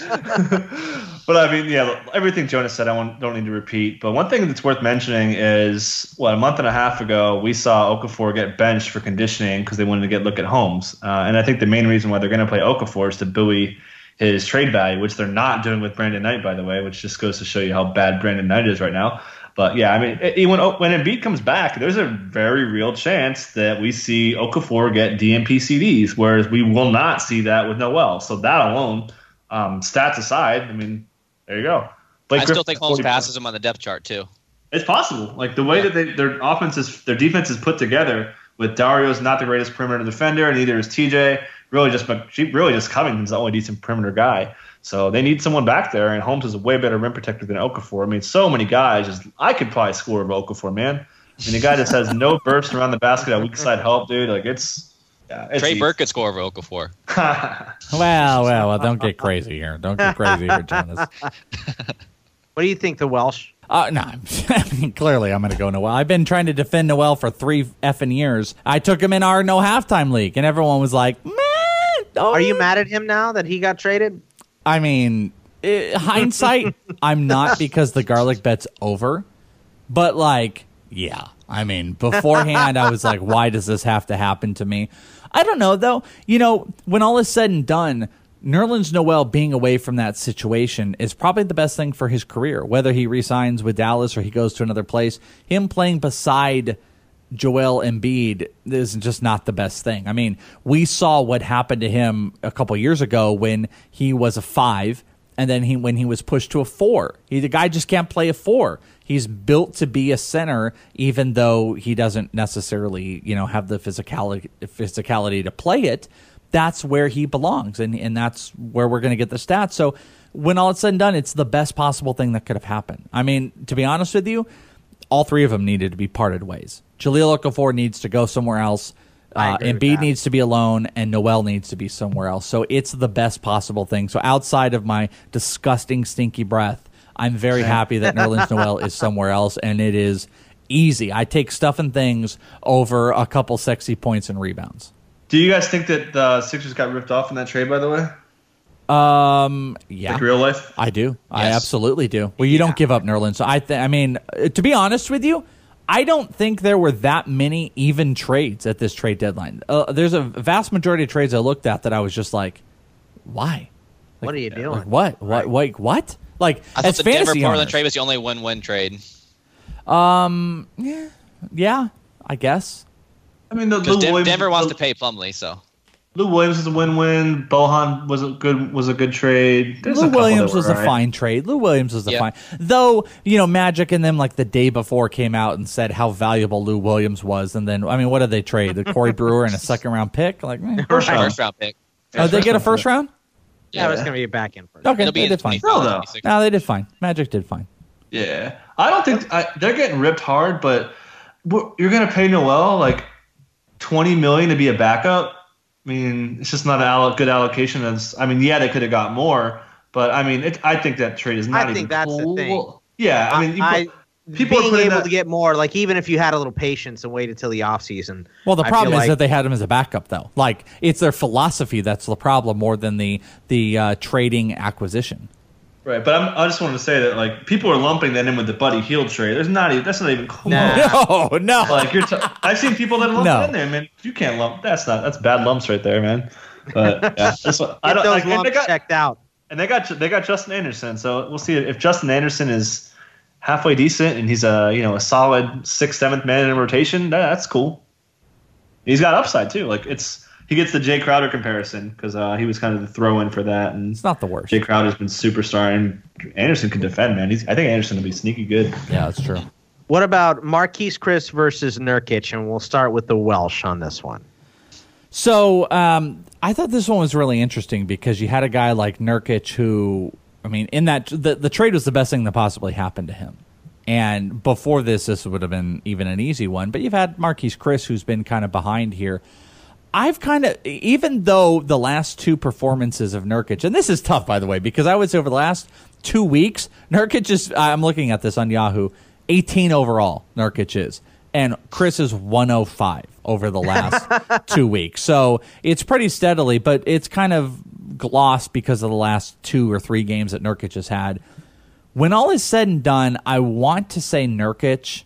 but I mean, yeah, everything Jonas said, I won't, don't need to repeat. But one thing that's worth mentioning is, what, a month and a half ago, we saw Okafor get benched for conditioning because they wanted to get look at Holmes. Uh, and I think the main reason why they're going to play Okafor is to buoy his trade value, which they're not doing with Brandon Knight, by the way, which just goes to show you how bad Brandon Knight is right now. But yeah, I mean, when when Embiid comes back, there's a very real chance that we see Okafor get DNP CDs, whereas we will not see that with Noel. So that alone, um, stats aside, I mean, there you go. Blake I still Griffin think Holmes 40 passes him on the depth chart too. It's possible. Like the way that they, their offense is, their defense is put together with Dario's not the greatest perimeter defender, and neither is TJ. Really, just really just Covington's the only decent perimeter guy. So they need someone back there, and Holmes is a way better rim protector than Okafor. I mean, so many guys. Just, I could probably score over Okafor, man. I mean, a guy that has no burst around the basket at weak side help, dude. Like it's yeah. It's Trey easy. Burke could score over Okafor. Well, well, well, don't get crazy here. Don't get crazy here, Jonas. What do you think, the Welsh? Uh, no, I mean, clearly I'm going to go Noel. I've been trying to defend Noel for three effing years. I took him in our no halftime league, and everyone was like, "Man, oh, Are you mad at him now that he got traded? I mean, eh, hindsight, I'm not because the garlic bet's over. But like, yeah. I mean, beforehand, I was like, why does this have to happen to me? I don't know though. You know, when all is said and done, Nerlens Noel being away from that situation is probably the best thing for his career. Whether he resigns with Dallas or he goes to another place, him playing beside Joel Embiid is just not the best thing. I mean, we saw what happened to him a couple years ago when he was a five, and then he when he was pushed to a four. He the guy just can't play a four. He's built to be a center, even though he doesn't necessarily, you know, have the physicality physicality to play it. That's where he belongs, and and that's where we're going to get the stats. So when all is said and done, it's the best possible thing that could have happened. I mean, to be honest with you, all three of them needed to be parted ways. Jahlil Okafor needs to go somewhere else. I Uh, Embiid needs to be alone, and Noel needs to be somewhere else. So it's the best possible thing. So outside of my disgusting, stinky breath, I'm very happy that Nerlens Noel is somewhere else, and it is easy. I take stuff and things over a couple sexy points and rebounds. Do you guys think that the Sixers got ripped off in that trade? By the way, Um, yeah, like real life. I do. I absolutely do. Well, you don't give up Nerlens. So I, th- I mean, uh, to be honest with you, I don't think there were that many even trades at this trade deadline. Uh, there's a vast majority of trades I looked at that I was just like, why? what are you doing? Like what? What? What? What? Like I thought as the Denver fantasy Portland owners, trade was the only win-win trade. Um. yeah, Yeah. I guess. I mean, the Lou Because Denver wants the- to pay Plumlee, so Lou Williams is a win-win. Bojan was a good was a good trade. There's Lou Williams that were was a fine trade. Lou Williams was a Yep. fine. Though, you know, Magic and them like the day before came out and said how valuable Lou Williams was and then I mean, what did they trade? The Corey Brewer and a second round pick? Like eh. First round. first round pick. Oh, did they get a first round? Yeah, it was going to be a back end first. Okay, It'll they in did fine. 25, No, though. 26. No, they did fine. Magic did fine. Yeah, I don't think I, they're getting ripped hard, but you're gonna pay Noel like twenty million to be a backup. I mean, it's just not a good allocation. As I mean, yeah, they could have got more, but I mean, it, I think that trade is not I even. think that's the thing. Yeah, I mean, you I, people are being putting able that- to get more, like even if you had a little patience and waited till the off season. Well, the problem is like- that they had him as a backup, though. Like it's their philosophy that's the problem more than the the uh, trading acquisition. Right. But I'm, I just wanted to say that like people are lumping that in with the Buddy Hield trade. There's not even that's not even close. Nah. No, no. Like you're, t- I've seen people that lump No. it in there, man. You can't lump. That's not. That's bad lumps right there, man. But yeah, that's what, I don't. those Like, and they lumps got, checked out. and they got they got Justin Anderson. So we'll see if Justin Anderson is halfway decent and he's a you know a solid sixth seventh man in rotation. That, that's cool. He's got upside too. Like it's he gets the Jae Crowder comparison because uh, he was kind of the throw in for that. And It's not the worst. Jae Crowder's been superstar and Anderson can defend, man. He's I think Anderson will be sneaky good. Yeah, that's true. What about Marquese Chriss versus Nurkic? And we'll start with the Welsh on this one. So um, I thought this one was really interesting because you had a guy like Nurkic who, I mean, in that the, the trade was the best thing that possibly happened to him. And before this, this would have been even an easy one. But you've had Marquese Chriss, who's been kind of behind here. I've kind of, even though the last two performances of Nurkic, and this is tough, by the way, because I would say over the last two weeks, Nurkic is, I'm looking at this on Yahoo, 18 overall, Nurkic is. And Chriss is 105 over the last two weeks. So it's pretty steadily, but it's kind of glossed because of the last two or three games that Nurkic has had. When all is said and done, I want to say Nurkic,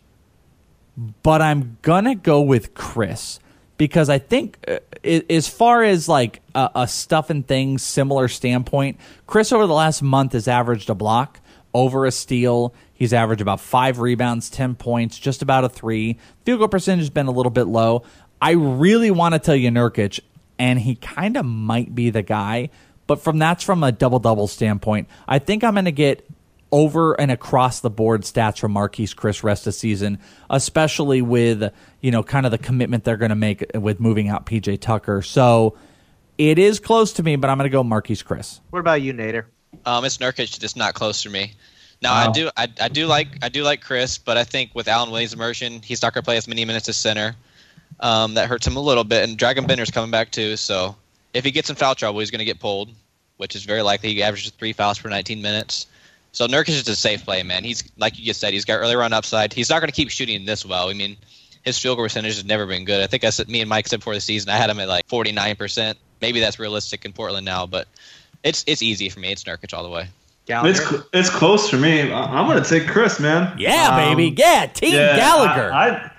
but I'm gonna go with Chris because I think, uh, as far as like a, a stuff and things similar standpoint, Chriss over the last month has averaged a block over a steal. He's averaged about five rebounds, ten points, just about a three. Field goal percentage has been a little bit low. I really want to tell you Nurkic, and he kind of might be the guy. But from that's from a double double standpoint, I think I'm going to get over and across the board stats from Marquese Chriss rest of season, especially with you know kind of the commitment they're going to make with moving out PJ Tucker. So it is close to me, but I'm going to go Marquese Chriss. What about you, Nader? Um, it's Nurkic, just not close to me. Now I do I, I do like I do like Chriss, but I think with Alan Williams' immersion, he's not going to play as many minutes as center. Um, that hurts him a little bit, and Dragan Bender's coming back too. So if he gets in foul trouble, he's going to get pulled, which is very likely. He averages three fouls per 19 minutes. So Nurkic is a safe play, man. He's like you just said, he's got early run upside. He's not going to keep shooting this well. I mean, his field goal percentage has never been good. I think I said me and Mike said before the season, I had him at like 49 percent. Maybe that's realistic in Portland now, but it's it's easy for me. It's Nurkic all the way. Gallagher? It's cl- it's close for me. I- I'm gonna take Chriss, man. Yeah, Um, baby. Yeah, Team yeah, Gallagher. I, I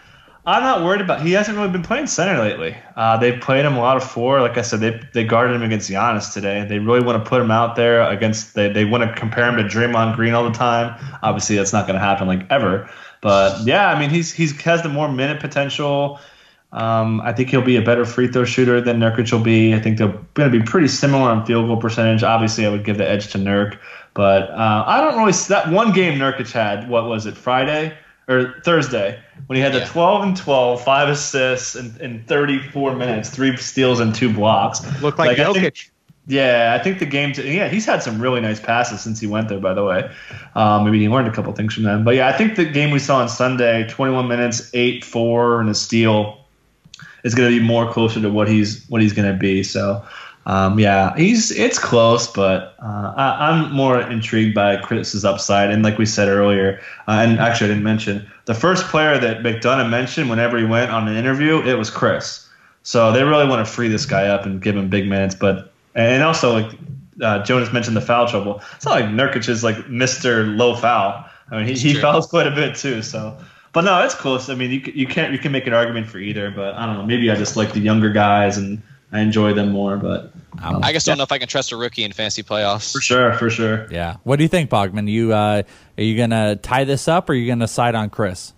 I'm not worried about. He hasn't really been playing center lately. Uh, they played him a lot of four. Like I said, they they guarded him against Giannis today. They really want to put him out there against. They they want to compare him to Draymond Green all the time. Obviously, that's not going to happen like ever. But yeah, I mean, he's he's has the more minute potential. Um, I think he'll be a better free throw shooter than Nurkic will be. I think they're going to be pretty similar on field goal percentage. Obviously, I would give the edge to Nurk, but uh, I don't really. That one game Nurkic had, what was it, Friday or Thursday, when he had the Yeah. 12 and 12, five assists in, in 34 minutes, three steals and two blocks. Look like, I think- Yeah, I think the game. To, yeah, he's had some really nice passes since he went there. By the way, um, maybe he learned a couple things from them. But yeah, I think the game we saw on Sunday, 21 minutes, eight four, and a steal, is going to be more closer to what he's what he's going to be. So um, yeah, he's it's close, but uh, I, am more intrigued by Chriss's upside. And like we said earlier, uh, and actually I didn't mention the first player that McDonough mentioned whenever he went on an interview, it was Chriss. So they really want to free this guy up and give him big minutes. But and also like uh, Jonas mentioned the foul trouble. It's not like Nurkic is like Mister Low Foul. I mean he, he fouls quite a bit too. So. But no, it's close. I mean, you you can't you can make an argument for either. But I don't know. Maybe I just like the younger guys and I enjoy them more. But um, I just don't know if I can trust a rookie in fantasy playoffs. For sure, for sure. Yeah. What do you think, Bogman? You uh, are you gonna tie this up, or are you gonna side on Chriss?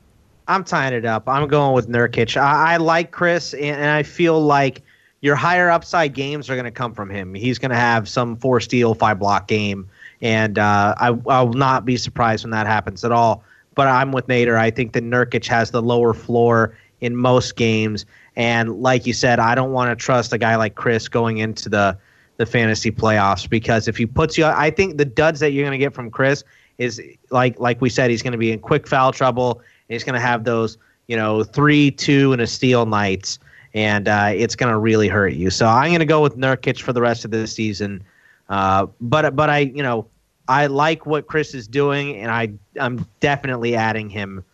I'm tying it up. I'm going with Nurkic. I, I like Chriss, and, and, I feel like your higher upside games are going to come from him. He's going to have some four steal, five block game, and uh, I, I will not be surprised when that happens at all. But I'm with Nader. I think that Nurkic has the lower floor in most games, and like you said, I don't want to trust a guy like Chriss going into the the fantasy playoffs because if he puts you, I think the duds that you're going to get from Chriss is like like we said, he's going to be in quick foul trouble. he's going to have those you know three, two, and a steal nights, and uh, it's going to really hurt you. So I'm going to go with Nurkic for the rest of the season. Uh, but but I you know I like what Chriss is doing, and I I'm definitely adding him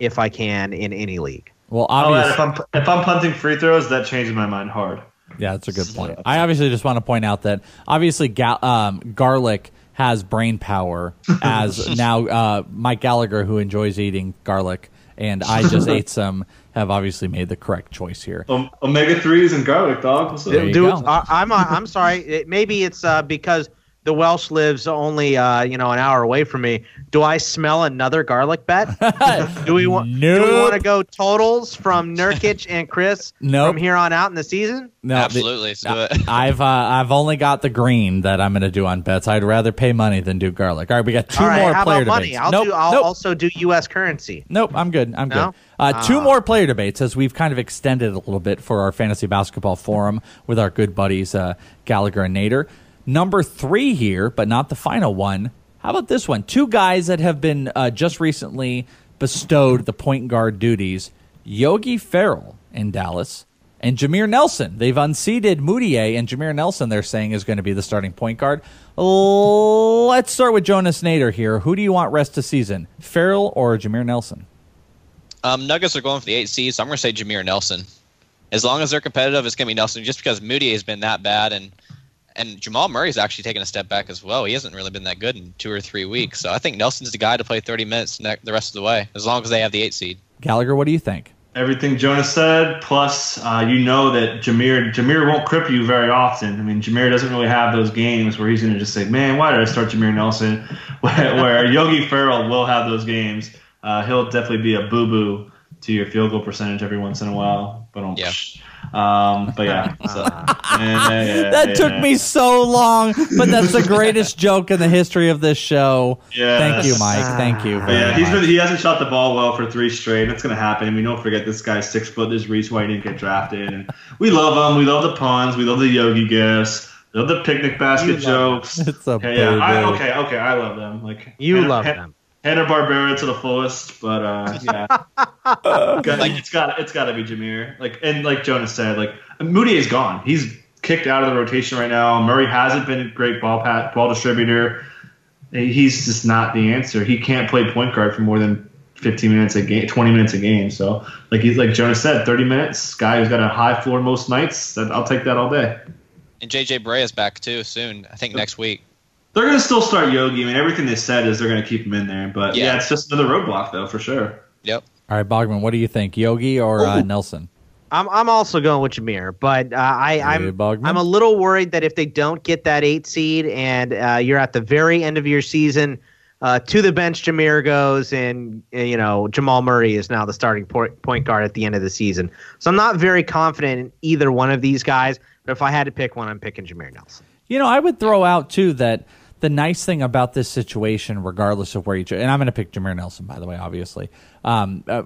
if I can in any league. Well, obviously, if I'm if I'm punting free throws, that changes my mind hard. Yeah, that's a good point. I obviously just want to point out that obviously Ga- um, garlic has brain power, as now uh, Mike Gallagher, who enjoys eating garlic, and I just ate some, have obviously made the correct choice here. Um, Omega threes and garlic, dog. Dude, I, I'm I'm sorry. It, maybe it's uh, because the Welsh lives only uh, you know an hour away from me. Do I smell another garlic bet? do we want nope. do we want to go totals from Nurkic and Chriss nope. from here on out in the season? No, absolutely. The, I've uh, I've only got the green that I'm going to do on bets. I'd rather pay money than do garlic. All right, we got two right, more how player about debates. Money? I'll nope, do. I'll nope. also do U.S. currency. Nope, I'm good. I'm no? good. Uh, two uh. more player debates as we've kind of extended a little bit for our fantasy basketball forum with our good buddies uh, Gallagher and Nader. Number three here, but not the final one. How about this one? Two guys that have been uh, just recently bestowed the point guard duties Yogi Ferrell in Dallas and Jameer Nelson. They've unseated Mudiay, and Jameer Nelson, they're saying, is going to be the starting point guard. Let's start with Jonas Nader here. Who do you want rest of season, Ferrell or Jameer Nelson? Um, Nuggets are going for the eight seeds, so I'm going to say Jameer Nelson. As long as they're competitive, it's going to be Nelson, just because Mudiay has been that bad, and – and Jamal Murray's actually taken a step back as well. He hasn't really been that good in two or three weeks. So I think Nelson's the guy to play 30 minutes ne- the rest of the way, as long as they have the eight seed. Gallagher, what do you think? Everything Jonas said, plus uh, you know that Jameer Jameer won't crip you very often. I mean, Jameer doesn't really have those games where he's going to just say, "Man, why did I start Jameer Nelson?" where, where Yogi Ferrell will have those games. Uh, he'll definitely be a boo boo to your field goal percentage every once in a while. But yeah. Um, but yeah, so, yeah, yeah that took me so long, but that's the greatest joke in the history of this show. Yeah, thank you, Mike. Thank you. yeah, he's been, he hasn't shot the ball well for three straight. That's gonna happen. I mean, don't forget this guy's six foot. There's reason why he didn't get drafted. And we love him. We love the puns. We love the Yogi gifts. We love the picnic basket jokes. It's a okay, yeah. I, okay, okay. I love them. Like you love them. Hanna Barbera to the fullest, but uh, yeah, like it's got it's got to be Jameer. Like and like Jonas said, like Mudiay is gone. He's kicked out of the rotation right now. Murray hasn't been a great ball pat, ball distributor. He's just not the answer. He can't play point guard for more than 15 minutes a game, 20 minutes a game. So like he's like Jonas said, 30 minutes. Guy who's got a high floor most nights. That, I'll take that all day. And JJ Barea is back too soon. I think next week. They're going to still start Yogi. I mean, everything they said is they're going to keep him in there. But yeah. yeah. it's just another roadblock, though, for sure. Yep. All right, Bogman, what do you think, Yogi or uh, Nelson? I'm I'm also going with Jameer, but uh, I I'm I'm a little worried that if they don't get that eight seed and uh, you're at the very end of your season, uh, to the bench Jameer goes, and you know Jamal Murray is now the starting point point guard at the end of the season. So I'm not very confident in either one of these guys. But if I had to pick one, I'm picking Jameer Nelson. You know, I would throw out too that the nice thing about this situation, regardless of where you, and I'm going to pick Jameer Nelson, by the way, obviously. Um, uh,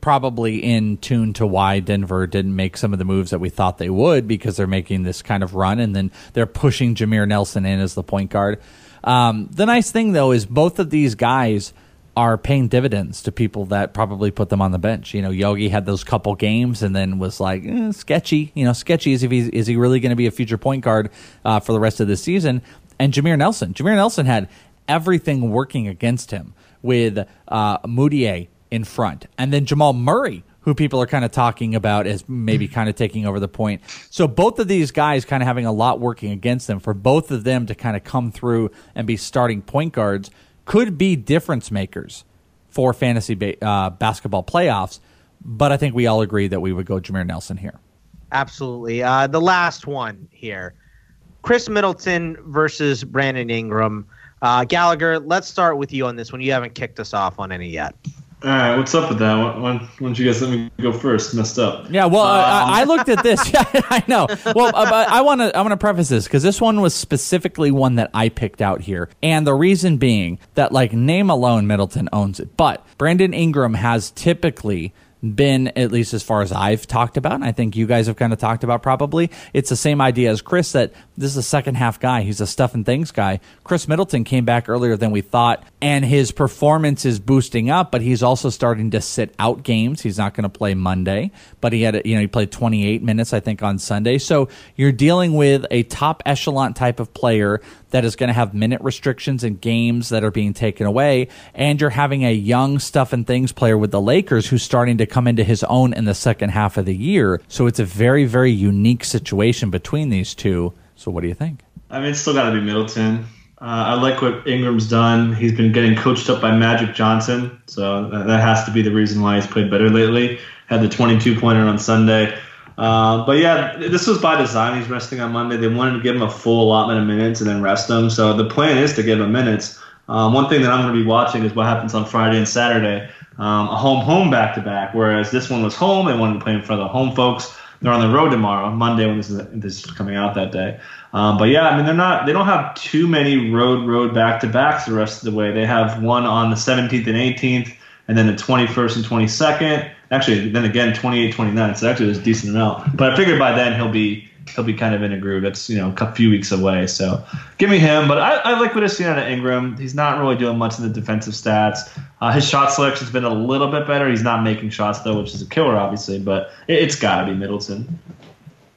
probably in tune to why Denver didn't make some of the moves that we thought they would because they're making this kind of run and then they're pushing Jameer Nelson in as the point guard. Um, the nice thing though is both of these guys are paying dividends to people that probably put them on the bench. You know, Yogi had those couple games and then was like eh, sketchy. You know, sketchy is if he's is he really going to be a future point guard uh, for the rest of the season? And Jameer Nelson, Jameer Nelson had everything working against him with uh, Mudiay in front, and then Jamal Murray, who people are kind of talking about as maybe kind of taking over the point. So both of these guys kind of having a lot working against them for both of them to kind of come through and be starting point guards could be difference makers for fantasy ba- uh, basketball playoffs. But I think we all agree that we would go Jameer Nelson here. Absolutely. Uh, the last one here Khris Middleton versus Brandon Ingram. Uh, Gallagher, let's start with you on this one. You haven't kicked us off on any yet. All right, what's up with that? Why, why, why don't you guys let me go first? Messed up. Yeah, well, um, I, I, looked at this. Yeah, I know. Well, uh, I want to I want to preface this because this one was specifically one that I picked out here, and the reason being that like name alone, Middleton owns it, but Brandon Ingram has typically been, at least as far as I've talked about, and I think you guys have kind of talked about probably, it's the same idea as Chriss that this is a second half guy. He's a stuff and things guy. Khris Middleton came back earlier than we thought, and his performance is boosting up, but he's also starting to sit out games. He's not going to play Monday, but he had, you know, he played 28 minutes, I think, on Sunday. So you're dealing with a top echelon type of player that is going to have minute restrictions and games that are being taken away. And you're having a young stuff and things player with the Lakers who's starting to come into his own in the second half of the year. So it's a very, very unique situation between these two. So what do you think? I mean, it's still got to be Middleton. Uh, I like what Ingram's done. He's been getting coached up by Magic Johnson, so that has to be the reason why he's played better lately. Had the 22 pointer on Sunday. Uh, but yeah, this was by design. He's resting on Monday. They wanted to give him a full allotment of minutes and then rest him. So the plan is to give him minutes. Um, one thing that I'm going to be watching is what happens on Friday and Saturday. Um, a home home back to back, whereas this one was home. They wanted to play in front of the home folks. They're on the road tomorrow, Monday when this is this is coming out that day. Um, but yeah, I mean they're not they don't have too many road road back to backs the rest of the way. They have one on the 17th and 18th, and then the 21st and 22nd Actually, then again, 28, 29. So actually, there's a decent amount. But I figured by then he'll be he'll be kind of in a groove. It's you know a few weeks away. So give me him. But I, I like what I've seen out of Ingram. He's not really doing much in the defensive stats. Uh, his shot selection's been a little bit better. He's not making shots though, which is a killer, obviously. But it, has got to be Middleton.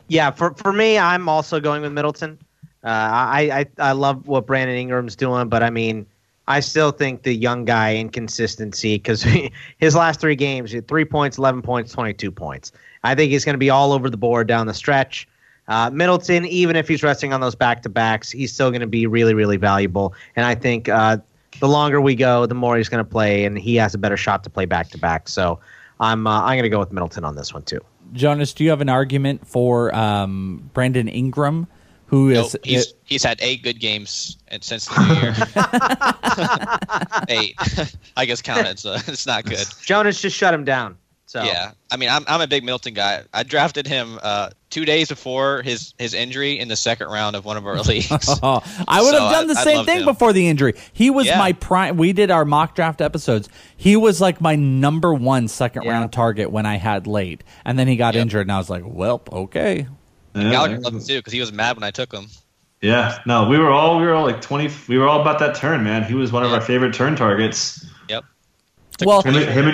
Yeah, for for me, I'm also going with Middleton. Uh, I, I I love what Brandon Ingram's doing, but I mean I still think the young guy inconsistency because his last three games, had three points, 11 points, 22 points. I think he's going to be all over the board down the stretch. Uh, Middleton, even if he's resting on those back to backs, he's still going to be really, really valuable. And I think uh, the longer we go, the more he's going to play, and he has a better shot to play back to back. So I'm uh, I'm going to go with Middleton on this one too. Jonas, do you have an argument for um, Brandon Ingram? who is nope, he's it, he's had eight good games since the new year. eight, I guess counted, so it's not good. Jonas just shut him down. So yeah, I mean, I'm I'm a big Middleton guy. I drafted him uh, two days before his his injury in the second round of one of our leagues. oh, I would so have done the I, same thing him. before the injury. He was yeah. my prime. We did our mock draft episodes. He was like my number one second yeah. round target when I had late, and then he got yep. injured, and I was like, well, okay. Yeah, Gallagher loved him too because he was mad when I took him. Yeah, no, we were all we were all like twenty. We were all about that turn, man. He was one of our favorite turn targets. Yep. Well, him, him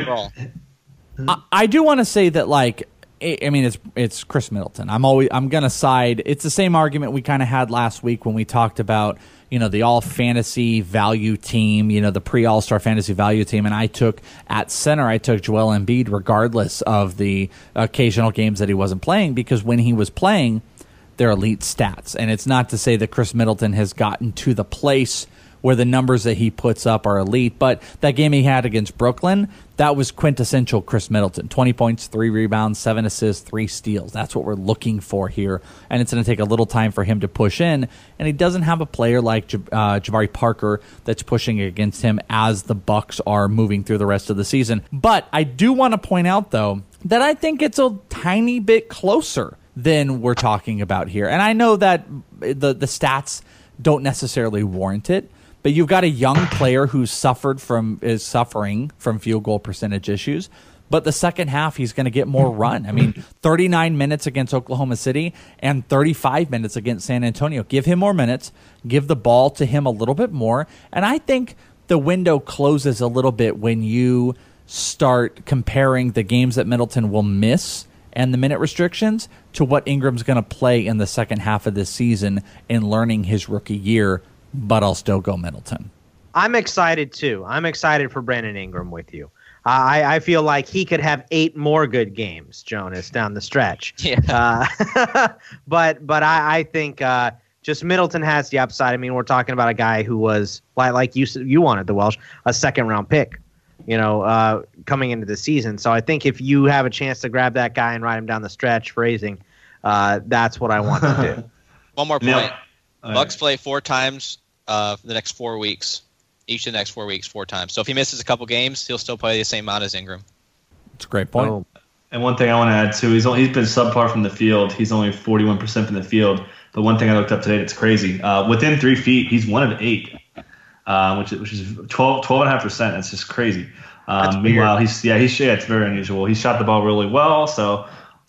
and, I, I do want to say that like I mean, it's it's Khris Middleton. I'm always I'm gonna side. It's the same argument we kind of had last week when we talked about you know the all fantasy value team, you know the pre All Star fantasy value team, and I took at center I took Joel Embiid regardless of the occasional games that he wasn't playing because when he was playing, they're elite stats, and it's not to say that Khris Middleton has gotten to the place where the numbers that he puts up are elite. But that game he had against Brooklyn, that was quintessential Khris Middleton 20 points, three rebounds, seven assists, three steals. That's what we're looking for here. And it's going to take a little time for him to push in. And he doesn't have a player like uh, Jabari Parker that's pushing against him as the Bucks are moving through the rest of the season. But I do want to point out, though, that I think it's a tiny bit closer than we're talking about here. And I know that the the stats don't necessarily warrant it, but you've got a young player who's suffered from is suffering from field goal percentage issues. but the second half he's going to get more run. I mean, 39 minutes against Oklahoma City and 35 minutes against San Antonio. Give him more minutes, give the ball to him a little bit more, and I think the window closes a little bit when you start comparing the games that Middleton will miss and the minute restrictions to what Ingram's going to play in the second half of this season in learning his rookie year, but I'll still go Middleton. I'm excited too. I'm excited for Brandon Ingram with you. I, I feel like he could have eight more good games, Jonas, down the stretch. Yeah. Uh, but but I, I think uh, just Middleton has the upside. I mean, we're talking about a guy who was like like you you wanted the Welsh a second round pick, you know, uh, coming into the season. So I think if you have a chance to grab that guy and ride him down the stretch, phrasing, uh, that's what I want to do. One more point. Yeah. All Bucks right. play four times uh, the next four weeks. Each of the next four weeks, four times. So if he misses a couple games, he'll still play the same amount as Ingram. It's a great point. Oh. And one thing I want to add too, he's only, he's been subpar from the field. He's only 41% from the field. But one thing I looked up today that's crazy. Uh, within three feet, he's one of eight, uh, which is, which is 12 12.5%. It's just crazy. That's Um, weird. meanwhile, he's yeah, he's yeah, it's very unusual. He shot the ball really well, so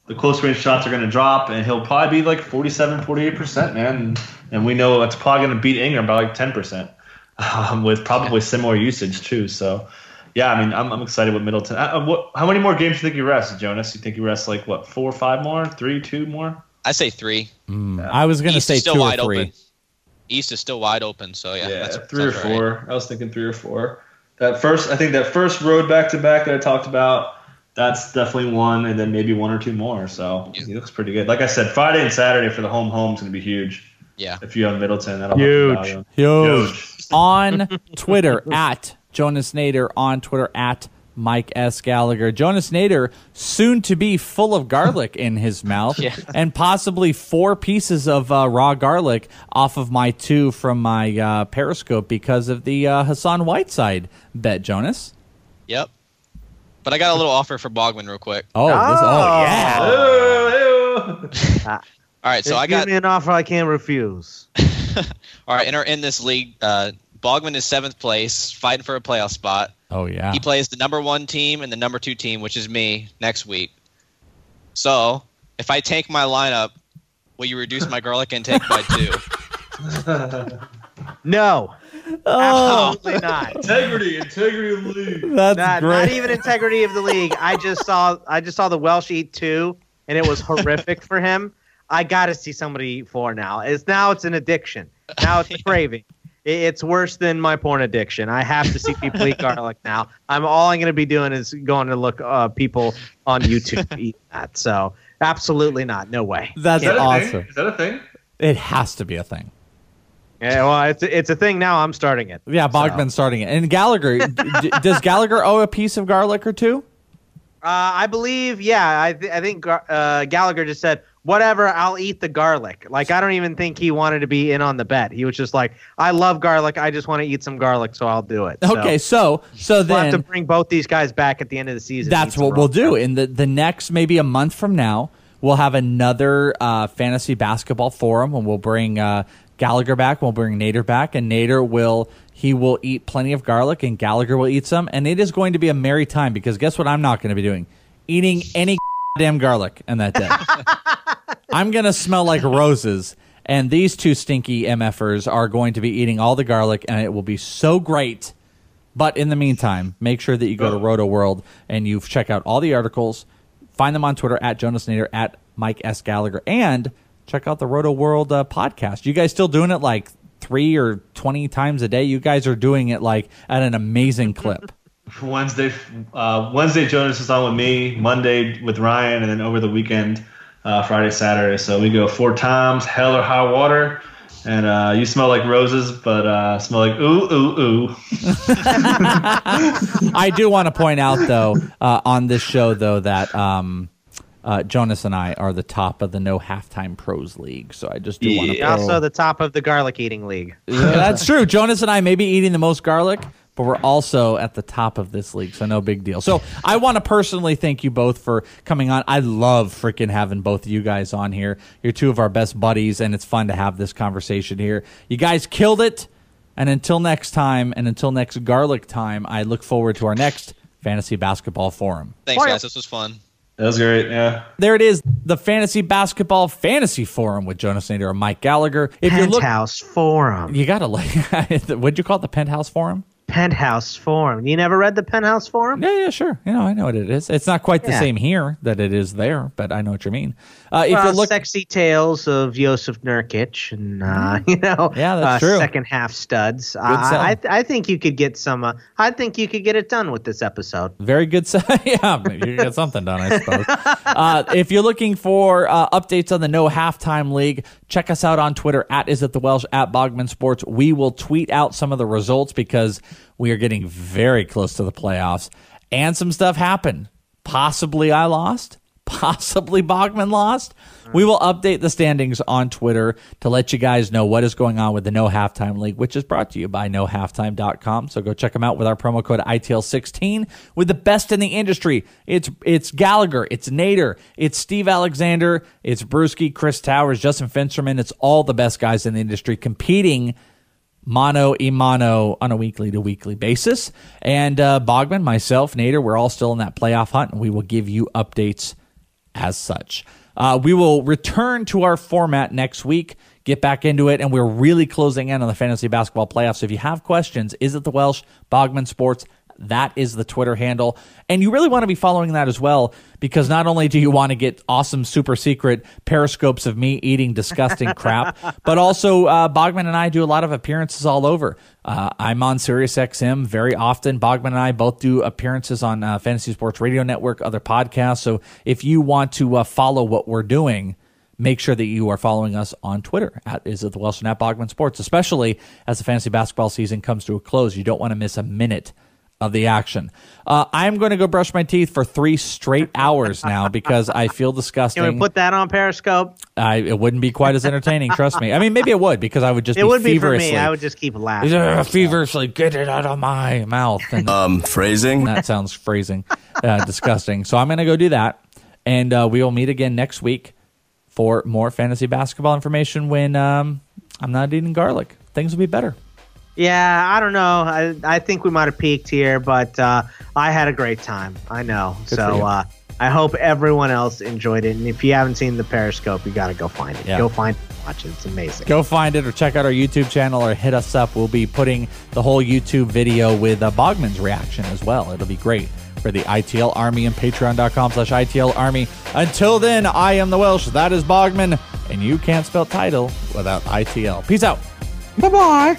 the close range shots are going to drop, and he'll probably be like 47, 48%, man. And, and we know it's probably going to beat Ingram by like 10%, um, with probably similar usage too. So, yeah, I mean, I'm, I'm excited with Middleton. Uh, uh, what, how many more games do you think he rests, Jonas? You think he rests like what, four or five more, three, two more? I say three. I was going to say still two or three. open. East is still wide open. So yeah, Yeah, that's, three or sounds right. four. I was thinking three or four. That first, I think that first road back to back that I talked about, that's definitely one, and then maybe one or two more. So he looks pretty good. Like I said, Friday and Saturday for the home home is going to be huge. Yeah. If you have Middleton, that'll Huge. help you. Huge. on Twitter at Jonas Nader, on Twitter at Mike S. Gallagher. Jonas Nader, soon to be full of garlic in his mouth, Yeah. and possibly four pieces of uh, raw garlic off of my two from my uh, Periscope because of the uh, Hassan Whiteside bet, Jonas. Yep. But I got a little offer for Bogman real quick. Oh, this, oh yeah. Ew, ew. All right, so Just I got give me an offer I can't refuse. all right in our in this league. Uh, Bogman is seventh place, fighting for a playoff spot. Oh yeah. He plays the number one team and the number two team, which is me, next week. So if I tank my lineup, will you reduce my garlic intake by two? No, Oh, absolutely not. integrity, integrity of the league. that's Not, great. not even integrity of the league. I just saw I just saw the Welsh eat two, and it was horrific for him. I got to see somebody eat four now. It's now it's an addiction. Now it's a craving. It- It's worse than my porn addiction. I have to see people eat garlic now. I'm all I'm going to be doing is going to look uh, people on YouTube eat that. So absolutely not. No way. That's that awesome. thing? Is that a thing? It has to be a thing. Yeah, well, it's a, it's a thing now. I'm starting it. Yeah, Bogman's starting it. And Gallagher, d- d- does Gallagher owe a piece of garlic or two? Uh, I believe, yeah. I, th- I think uh, Gallagher just said, whatever, I'll eat the garlic. Like, I don't even think he wanted to be in on the bet. He was just like, I love garlic. I just want to eat some garlic, so I'll do it. Okay, so so we'll have to bring both these guys back at the end of the season. that's what we'll do. In the the next maybe a month from now, we'll have another uh, fantasy basketball forum, and we'll bring uh, Gallagher back. We'll bring Nader back, and Nader will he will eat plenty of garlic, and Gallagher will eat some, and it is going to be a merry time because guess what? I'm not going to be doing eating any damn garlic in that day. I'm going to smell like roses. And these two stinky MFers are going to be eating all the garlic, and it will be so great. But in the meantime, make sure that you go to Rotoworld and you check out all the articles. Find them on Twitter at Jonas Nader, at Mike S. Gallagher, and check out the Rotoworld uh, podcast. You guys still doing it like three or 20 times a day? You guys are doing it like at an amazing clip. Wednesday, uh, Wednesday, Jonas is on with me. Monday with Ryan, and then over the weekend, uh, Friday, Saturday. So we go four times, hell or high water. And uh, you smell like roses, but uh, smell like ooh, ooh, ooh. I do want to point out, though, uh, on this show, though, that um, uh, Jonas and I are the top of the No Halftime Pros League. So I just do want to. You're also the top of the garlic eating league. Yeah, that's true. Jonas and I may be eating the most garlic, but we're also at the top of this league, so no big deal. So I want to personally thank you both for coming on. I love freaking having both of you guys on here. You're two of our best buddies, and it's fun to have this conversation here. You guys killed it. And until next time, and until next garlic time, I look forward to our next Fantasy Basketball Forum. Thanks, guys. This was fun. That was great. Yeah. There it is, the Fantasy Basketball Fantasy Forum with Jonas Nader and Mike Gallagher. If you look, Penthouse Forum. You got to like, what'd you call it? The Penthouse Forum? Penthouse Forum. You never read the Penthouse Forum? Yeah, yeah, sure. You know, I know what it is. It's not quite the Yeah. same here that it is there, but I know what you mean. Uh, if well, you look, sexy tales of Jusuf Nurkic and uh, you know, Mm-hmm. Yeah, that's uh, true. second half studs. sell. I, I I think you could get some. Uh, I think you could get it done with this episode. Very good. se- yeah, you get something done, I suppose. uh, if you're looking for uh, updates on the No Halftime League, check us out on Twitter at Is It The Welsh at Bogman Sports. We will tweet out some of the results because we are getting very close to the playoffs, and some stuff happened. Possibly I lost. Possibly Bogman lost. We will update the standings on Twitter to let you guys know what is going on with the No Halftime League, which is brought to you by NoHalftime.com. So go check them out with our promo code ITL16 with the best in the industry. It's it's Gallagher, it's Nader, it's Steve Alexander, it's Brewski, Chris Towers, Justin Finsterman. It's all the best guys in the industry competing mono e mono on a weekly to weekly basis. And uh, Bogman, myself, Nader, we're all still in that playoff hunt, and we will give you updates as such. Uh, we will return to our format next week, get back into it, and we're really closing in on the fantasy basketball playoffs. So if you have questions, is it the Welsh Bogman Sports? That is the Twitter handle. And you really want to be following that as well because not only do you want to get awesome, super secret periscopes of me eating disgusting crap, but also uh, Bogman and I do a lot of appearances all over. Uh, I'm on SiriusXM very often. Bogman and I both do appearances on uh, Fantasy Sports Radio Network, other podcasts. So if you want to uh, follow what we're doing, make sure that you are following us on Twitter at is it the Welsh and at Bogman Sports, especially as the fantasy basketball season comes to a close. You don't want to miss a minute of the action. Uh, I'm going to go brush my teeth for three straight hours now because I feel disgusting. Can we put that on Periscope? I, it wouldn't be quite as entertaining, trust me. I mean, maybe it would because I would just It be would be for me. I would just keep laughing. "Ugh, feverishly get it out of my mouth. And Um, phrasing. that sounds phrasing, uh, disgusting. So I'm going to go do that, and uh, we will meet again next week for more fantasy basketball information. When um, I'm not eating garlic, things will be better. Yeah, I don't know. I, I think we might have peaked here, but uh, I had a great time. I know. Good so uh, I hope everyone else enjoyed it. And if you haven't seen the Periscope, you got to go find it. Yeah. Go find it, watch it. It's amazing. Go find it or check out our YouTube channel or hit us up. We'll be putting the whole YouTube video with uh, Bogman's reaction as well. It'll be great for the ITL Army and patreon.com slash ITL Army. Until then, I am the Welsh. That is Bogman. And you can't spell title without ITL. Peace out. Bye bye.